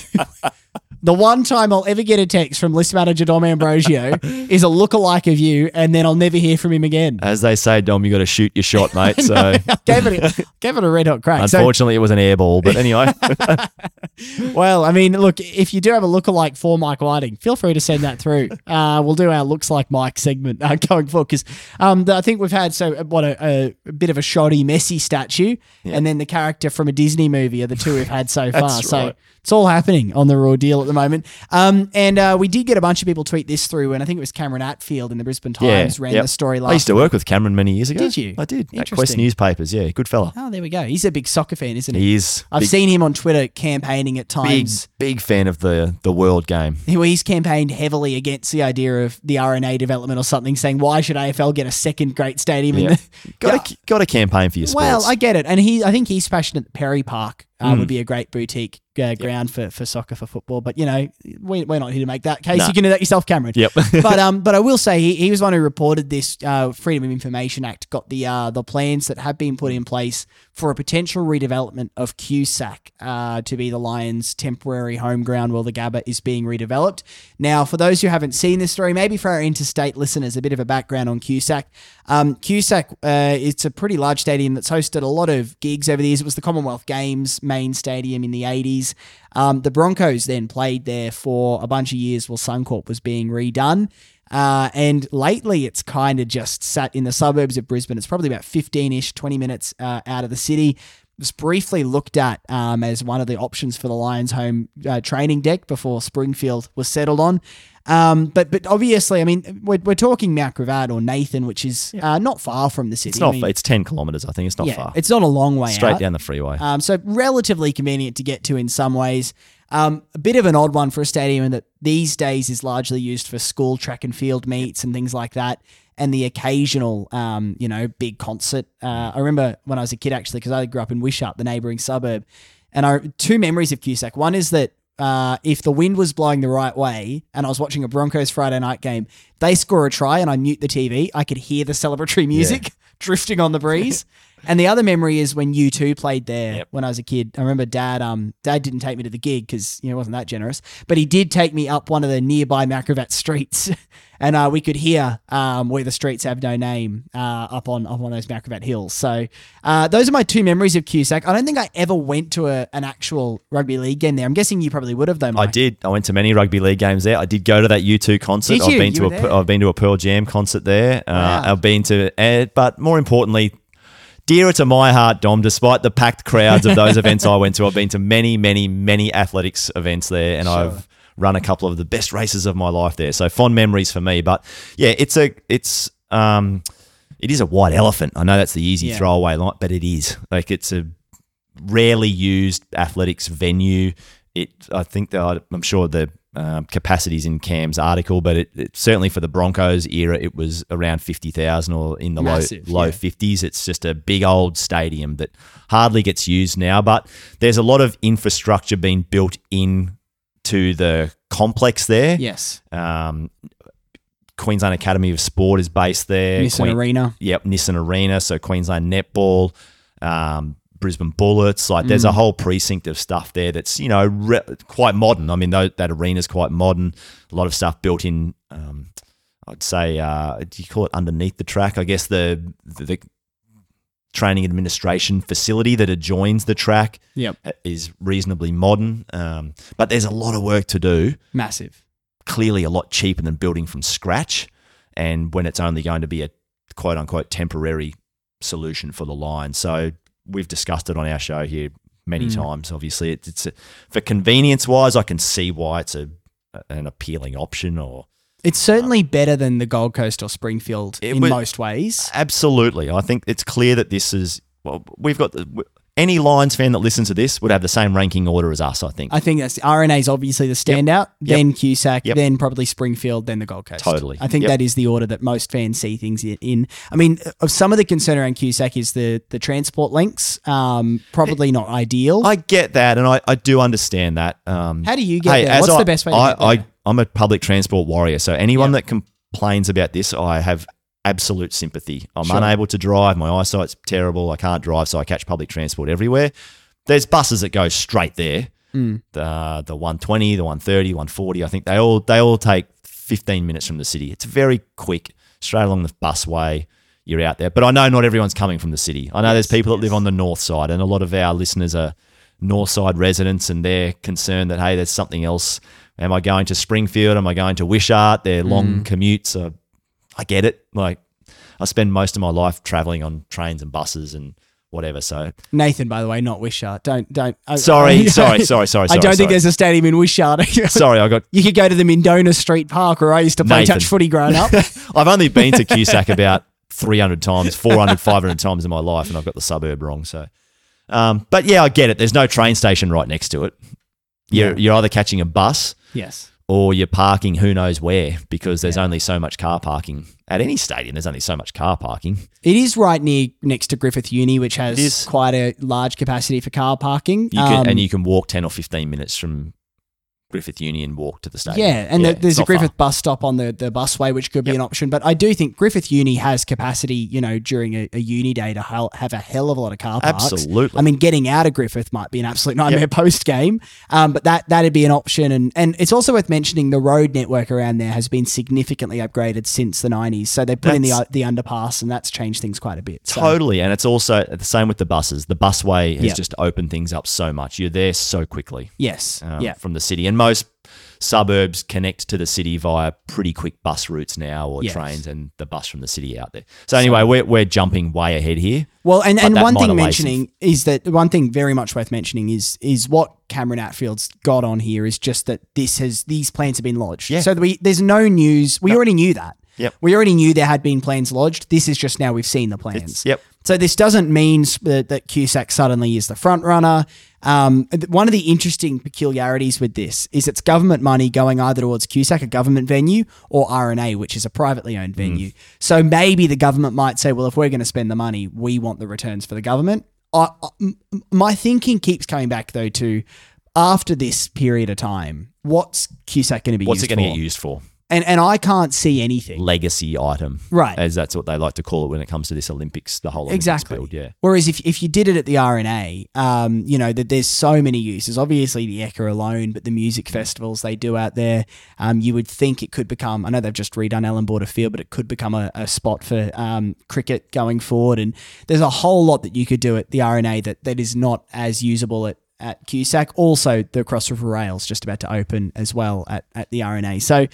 the one time I'll ever get a text from list manager Dom Ambrogio is a lookalike of you, and then I'll never hear from him again.
As they say, Dom, you got to shoot your shot, mate. So
I gave it a, gave it a red hot crack. So
unfortunately, it was an air ball. But anyway,
Well, I mean, look, if you do have a lookalike for Mike Whiting, feel free to send that through. Uh, we'll do our looks like Mike segment uh, going forward because um, I think we've had so uh, what a, a, a bit of a shoddy, messy statue, and then the character from a Disney movie are the two we've had so far.
That's
so
right.
It's all happening on the raw deal at the moment. Um, and uh, we did get a bunch of people tweet this through, and I think it was Cameron Atfield in the Brisbane
yeah,
Times ran
yep.
the story
like
I
used to work with Cameron many years ago.
Did you?
I did. At Quest Newspapers. Yeah, good fella.
Oh, there we go. He's a big soccer fan, isn't he?
He is.
I've
big,
seen him on Twitter campaigning at
big,
times.
big fan of the the world game.
He's campaigned heavily against the idea of the RNA development or something, saying why should AFL get a second great stadium? in
Yeah.
the-
Got to got to campaign for your sports.
well, I get it, and he, I think he's passionate that Perry Park uh,
Mm.
would be a great boutique uh, ground for, for soccer for football. But you know, we, we're not here to make that case.
Nah.
You can do that yourself, Cameron.
Yep.
but um, but I will say he, he was one who reported this uh, Freedom of Information Act got the uh, the plans that have been put in place for a potential redevelopment of QSAC uh, to be the Lions' temporary home ground while the Gabba is being redeveloped. Now, for those who haven't seen this story, maybe for our interstate listeners, a bit of a background on QSAC. Um, QSAC, uh, it's a pretty large stadium that's hosted a lot of gigs over the years. It was the Commonwealth Games main stadium in the 80s. Um, the Broncos then played there for a bunch of years while Suncorp was being redone. Uh, and lately, it's kind of just sat in the suburbs of Brisbane. It's probably about 15 ish, 20 minutes uh, out of the city. It was briefly looked at um, as one of the options for the Lions' home uh, training deck before Springfield was settled on. Um, but but obviously, I mean, we're, we're talking Mount Gravatt or Nathan, which is uh, not far from the city.
It's not.
I mean,
it's ten kilometers. I think it's not
yeah,
far.
It's not a long way
Straight
out.
down the freeway.
Um, so relatively convenient to get to in some ways. Um, a bit of an odd one for a stadium in that these days is largely used for school track and field meets and things like that, and the occasional, um, you know, big concert. Uh, I remember when I was a kid actually, because I grew up in Wishart, the neighbouring suburb, and I two memories of QSAC. One is that uh, if the wind was blowing the right way and I was watching a Broncos Friday night game, they score a try and I mute the TV, I could hear the celebratory music drifting on the breeze. and the other memory is when U2 played there
Yep.
when I was a kid. I remember dad, um, dad didn't take me to the gig because, you know, he wasn't that generous, but he did take me up one of the nearby Mount Gravatt streets and uh, we could hear um, where the streets have no name uh, up on up on those Mount Gravatt hills. So uh, those are my two memories of QSAC. I don't think I ever went to a, an actual rugby league game there. I'm guessing you probably would have though.
I did. I went to many rugby league games there. I did go to that U2 concert.
Did
I've
you?
been
You
to a have been to a Pearl Jam concert there.
Wow.
Uh, I've been to, uh, but more importantly, dearer to my heart, Dom. Despite the packed crowds of those events I went to, I've been to many, many, many athletics events there, and I've run a couple of the best races of my life there. So fond memories for me. But yeah, it's a it's um it is a white elephant. I know that's the easy
Yeah.
throwaway line, but it is like it's a rarely used athletics venue. It, I think that I'm sure the um, capacities in Cam's article, but it, it certainly for the Broncos era, it was around fifty thousand or in the
Massive,
low low
yeah.
fifties. It's just a big old stadium that hardly gets used now, but there's a lot of infrastructure being built in to the complex there.
Yes.
Um, Queensland Academy of Sport is based there.
Nissan
Queen-
Arena.
Yep, Nissan Arena. So Queensland Netball, um, Brisbane Bullets. Like there's
Mm.
a whole precinct of stuff there that's you know re- quite modern. I mean, tho- that arena's quite modern. A lot of stuff built in. Um, I'd say, uh, do you call it underneath the track? I guess the the, the training administration facility that adjoins the track
Yep.
is reasonably modern. Um, but there's a lot of work to do
Massive.
clearly a lot cheaper than building from scratch. And when it's only going to be a quote unquote temporary solution for the line. So we've discussed it on our show here many
Mm.
times. Obviously, it's, it's a, for convenience wise, I can see why it's a an appealing option or
It's certainly better than the Gold Coast or Springfield in most ways.
absolutely. I think it's clear that this is well, we've got the, any Lions fan that listens to this would have the same ranking order as us. I think.
I think that's RNA is obviously the standout, then QSAC,
Yep.
then probably Springfield, then the Gold Coast.
Totally.
I think
Yep.
that is the order that most fans see things in. I mean, some of the concern around QSAC is the the transport links. Um, probably not ideal.
I get that, and I, I do understand that. Um,
How do you get
hey,
there? What's
I-
the best way to
I? I, I'm a public transport warrior, so anyone
Yep.
that complains about this, I have absolute sympathy. I'm
Sure.
unable to drive. My eyesight's terrible. I can't drive, so I catch public transport everywhere. There's buses that go straight there.
Mm.
The the 120, the 130, 140. I think they all they all take 15 minutes from the city. It's very quick, straight along the busway. You're out there. But I know not everyone's coming from the city. I know there's
Yes,
people that live on the north side, and a lot of our listeners are north side residents, and they're concerned that hey, there's something else. Am I going to Springfield? Am I going to Wishart? They're long commutes. Uh, I get it. Like I spend most of my life traveling on trains and buses and whatever. So
Nathan, by the way, not Wishart. Don't don't. I-
sorry,
I-
sorry, sorry, sorry.
I don't
sorry,
think there's a stadium in Wishart.
Sorry, I got.
you could go to the Mindona Street Park where I used to play
Nathan.
touch footy growing up.
I've only been to QSAC about 300 times, 400, 500 times in my life, and I've got the suburb wrong. So, um, but yeah, I get it. There's no train station right next to it. You're,
Yeah.
you're either catching a bus
yes.
Or you're parking who knows where because there's only so much car parking at any stadium. There's only so much car parking.
It is right near next to Griffith Uni, which has quite a large capacity for car parking.
You can,
Um,
and you can walk 10 or 15 minutes from Griffith Union walk to the stadium.
Yeah, and
Yeah,
the, there's a
not far.
Griffith bus stop on the, the busway, which could be an option. But I do think Griffith Uni has capacity, you know, during a, a uni day to have a hell of a lot of car parks.
Absolutely.
I mean, getting out of Griffith might be an absolute nightmare post game, um, but that that'd be an option. And and it's also worth mentioning the road network around there has been significantly upgraded since the 90s. So they put in the the underpass, and that's changed things quite a bit. So,
Totally, and it's also the same with the buses. The busway has
Yep.
just opened things up so much. You're there so quickly
yes,
um,
yeah,
from the city, and most suburbs connect to the city via pretty quick bus routes now, or
Yes.
trains, and the bus from the city out there. So anyway, we're we're jumping way ahead here.
Well, and, and one thing mentioning is that one thing very much worth mentioning is is what Cameron Atfield's got on here is just that this has these plans have been lodged.
Yeah.
So we there's no news. We already knew that.
Yep.
We already knew there had been plans lodged. This is just now we've seen the plans.
It's- yep.
So this doesn't mean that, that QSAC suddenly is the front runner. Um, one of the interesting peculiarities with this is it's government money going either towards QSAC, a government venue, or RNA, which is a privately owned venue. So maybe the government might say, well, if we're going to spend the money, we want the returns for the government. I, I- my thinking keeps coming back though to after this period of time, what's QSAC going to be
What's it going to get used for?
And and I can't see anything.
Legacy item,
Right.
As that's what they like to call it when it comes to this Olympics, the whole Olympics
Exactly.
build. Yeah.
Whereas if, if you did it at the RNA, um, you know, that there's so many uses. Obviously, the Ekka alone, but the music festivals they do out there, um, you would think it could become. I know they've just redone Allan Border Field, but it could become a, a spot for um, cricket going forward. And there's a whole lot that you could do at the RNA that, that is not as usable at at QSAC. Also, the Cross River Rail's just about to open as well at, at the RNA. So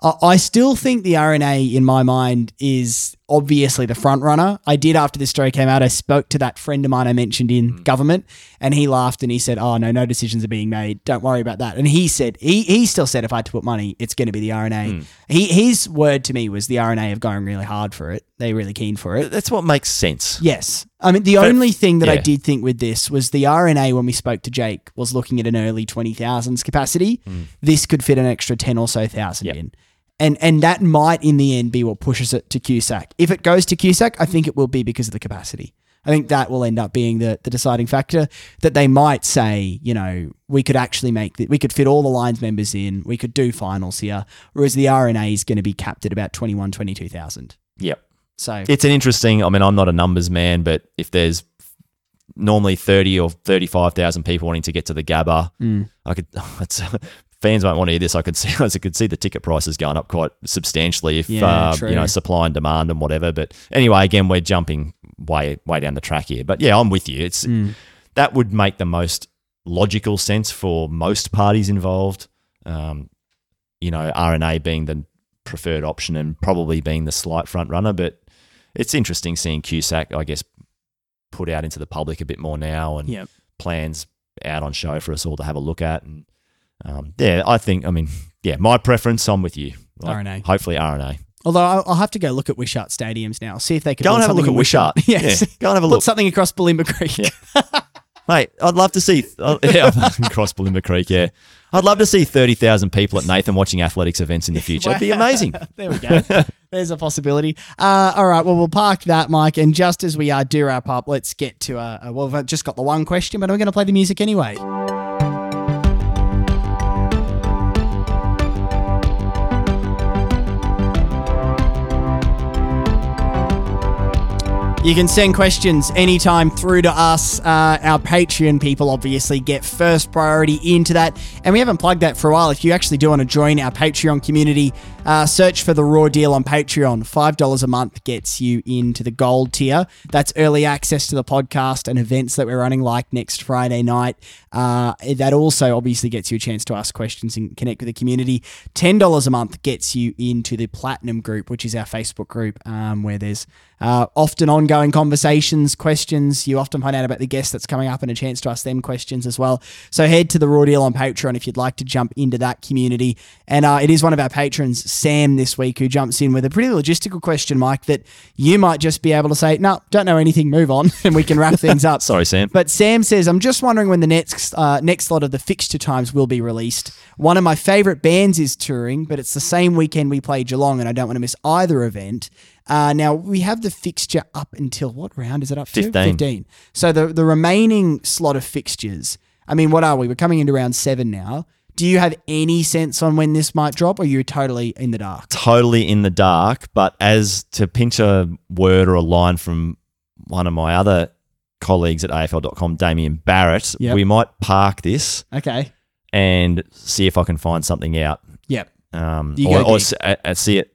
I still think the RNA in my mind is obviously the front runner. I did after this story came out. I spoke to that friend of mine I mentioned in mm. government, and he laughed and he said, "Oh no, no decisions are being made. Don't worry about that." And he said he he still said if I had to put money, it's going to be the RNA. Mm. He his word to me was the RNA of going really hard for it. They're really keen for it.
That's what makes sense.
Yes. I mean, the only thing that I did think with this was the RNA, when we spoke to Jake, was looking at an early 20,000s capacity. Mm. This could fit an extra 10 or so thousand
Yep.
in. And, and that might, in the end, be what pushes it to QSAC. If it goes to QSAC, I think it will be because of the capacity. I think that will end up being the, the deciding factor that they might say, you know, we could actually make that, we could fit all the lines members in, we could do finals here, whereas the RNA is going to be capped at about 21, 22,000.
Yep.
So,
It's an interesting. I mean, I'm not a numbers man, but if there's normally thirty or thirty-five thousand people wanting to get to the Gabba,
Mm.
I could. It's, fans won't want to hear this. I could see. I could see the ticket prices going up quite substantially if
Yeah,
uh, you know supply and demand and whatever. But anyway, again, we're jumping way way down the track here. But yeah, I'm with you. It's
Mm.
that would make the most logical sense for most parties involved. Um, you know, RNA being the preferred option and probably being the slight front runner. But it's interesting seeing QSAC, I guess, put out into the public a bit more now and
Yep.
plans out on show for us all to have a look at. And um, yeah, I think, I mean, yeah, my preference, I'm with you.
RNA.
Hopefully RNA.
Although I'll, have to go look at Wishart stadiums now, see if they can
Go and have a look at
in
Wishart.
yes,
Yeah, go and have a
put
look.
something across Bulimba Creek.
Yeah. Mate, I'd love to see, uh, yeah, across Bulimba Creek, yeah. I'd love to see 30,000 people at Nathan watching athletics events in the future. It'd be amazing.
there we go. There's a possibility. Uh, all right. Well, we'll park that, Mike. And just as we uh, do wrap up, let's get to uh, uh, well, we've just got the one question, but we're going to play the music anyway. You can send questions anytime through to us. Uh, our Patreon people obviously get first priority into that. And we haven't plugged that for a while. If you actually do want to join our Patreon community, uh, search for the Raw Deal on Patreon. $5 a month gets you into the gold tier. That's early access to the podcast and events that we're running, like next Friday night. Uh, that also obviously gets you a chance to ask questions and connect with the community. $10 a month gets you into the Platinum group, which is our Facebook group um, where there's uh, often ongoing conversations, questions. You often find out about the guest that's coming up and a chance to ask them questions as well. So head to the Raw Deal on Patreon if you'd like to jump into that community. And uh, it is one of our patrons, Sam, this week, who jumps in with a pretty logistical question, Mike, that you might just be able to say, no, don't know anything, move on, and we can wrap things up.
Sorry, Sam.
But Sam says, I'm just wondering when the next uh, next lot of the fixture times will be released. One of my favourite bands is touring, but it's the same weekend we play Geelong, and I don't want to miss either event. Uh, now we have the fixture up until what round is it up to?
15.
15. So the the remaining slot of fixtures. I mean, what are we? We're coming into round seven now. Do you have any sense on when this might drop, or you're totally in the dark?
totally in the dark, but as to pinch a word or a line from one of my other colleagues at AFL.com, Damien Barrett,
Yep.
we might park this
Okay.
and see if I can find something out.
Yep.
Um,
You
or or see it,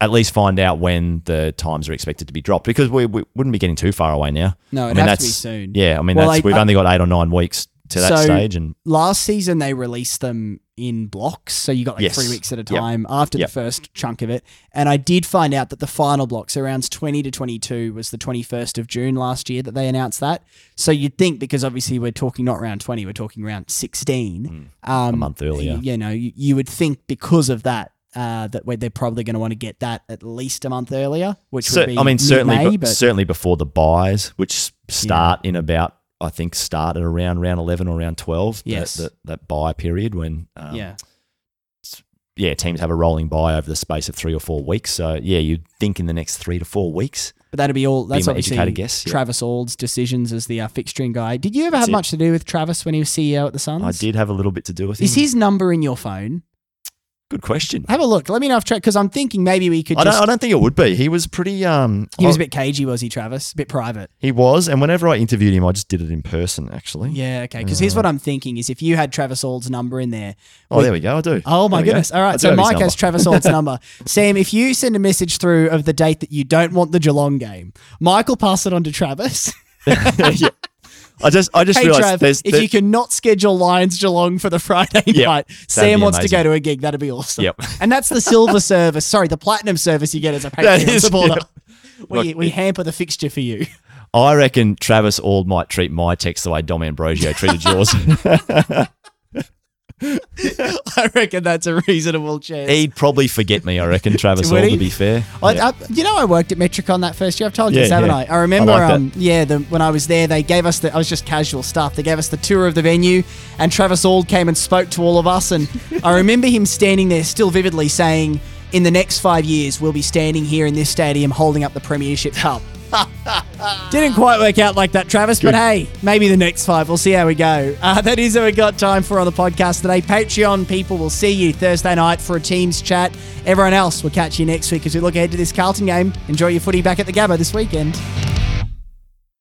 at least find out when the times are expected to be dropped because we, we wouldn't be getting too far away now.
No, it
I mean,
has to
that's
be soon.
Yeah, I mean,
Well,
that's,
I-
we've
I-
only got eight or nine weeks to that
So-
stage. And
Last season they released them in blocks, so you got like
Yes.
three weeks at a
Yep.
time after
Yep.
the first chunk of it. And I did find out that the final block, so rounds twenty to twenty-two, was the twenty-first of June last year that they announced that. So you'd think because obviously we're talking not round twenty, we're talking round sixteen, um,
Hmm. a month earlier.
You, know, you, you would think because of that. Uh, that they're probably going to want to get that at least a month earlier, which
Cer-
would be
I mean, certainly,
but
certainly before the byes, which start in about, I think, start at around round eleven or round twelve. that-
Yes.
that, that bye period when, um,
yeah,
yeah, teams have a rolling bye over the space of three or four weeks. So yeah, you'd think in the next three to four weeks.
But that'd be all. That's obviously
guess, yeah.
Travis Auld's decisions as the uh, fixturing guy. Did you ever
That's
have
it.
much to do with Travis when he was CEO at the Suns?
I did have a little bit to do with
Is his number in your phone?
Good question.
Have a look. Let me know if because I'm thinking maybe we could
I
just.
don't, I don't think it would be. He was pretty. Um,
he was a bit cagey, was he, Travis? A bit private.
He was, and whenever I interviewed him, I just did it in person. Actually.
Yeah, okay. Because here's what I'm thinking: is if you had Travis Auld's number in there.
Oh, there we go. I do.
Oh my
we go.
goodness! All right, so Mike has. Travis Auld's number. Sam, if you send a message through of the date that you don't want the Geelong game, Mike will pass it on to Travis.
yeah. I just, I just
hey
realized
Trav,
there's,
if you cannot schedule Lions Geelong for the Friday
Yep,
night, Sam wants to go to a gig. That'd be awesome.
Yep.
And that's the silver service. Sorry, the platinum service you get as a Patreon
is-
supporter.
yep.
We,
Look,
we hamper the fixture for you.
I reckon Travis Auld might treat my text the way Dom Ambrogio treated yours.
I reckon that's a reasonable chance.
He'd probably forget me. I reckon Travis
Would he?
To be fair,
I,
Yeah.
I, you know, I worked at Metricon that first year. I've told you
Yeah,
this, haven't
yeah.
I? I remember,
I like
um, yeah, the, when I was there, they gave us the. I was just casual stuff. They gave us the tour of the venue, and Travis Auld came and spoke to all of us. And I remember him standing there, still vividly, saying, "In the next five years, we'll be standing here in this stadium, holding up the Premiership Cup." Didn't quite work out like that, Travis, but hey, maybe the next five. We'll see how we go. Uh, that is what we got time for on the podcast today. Patreon people will see you Thursday night for a Teams chat. Everyone else, we'll catch you next week as we look ahead to this Carlton game. Enjoy your footy back at the Gabba this weekend.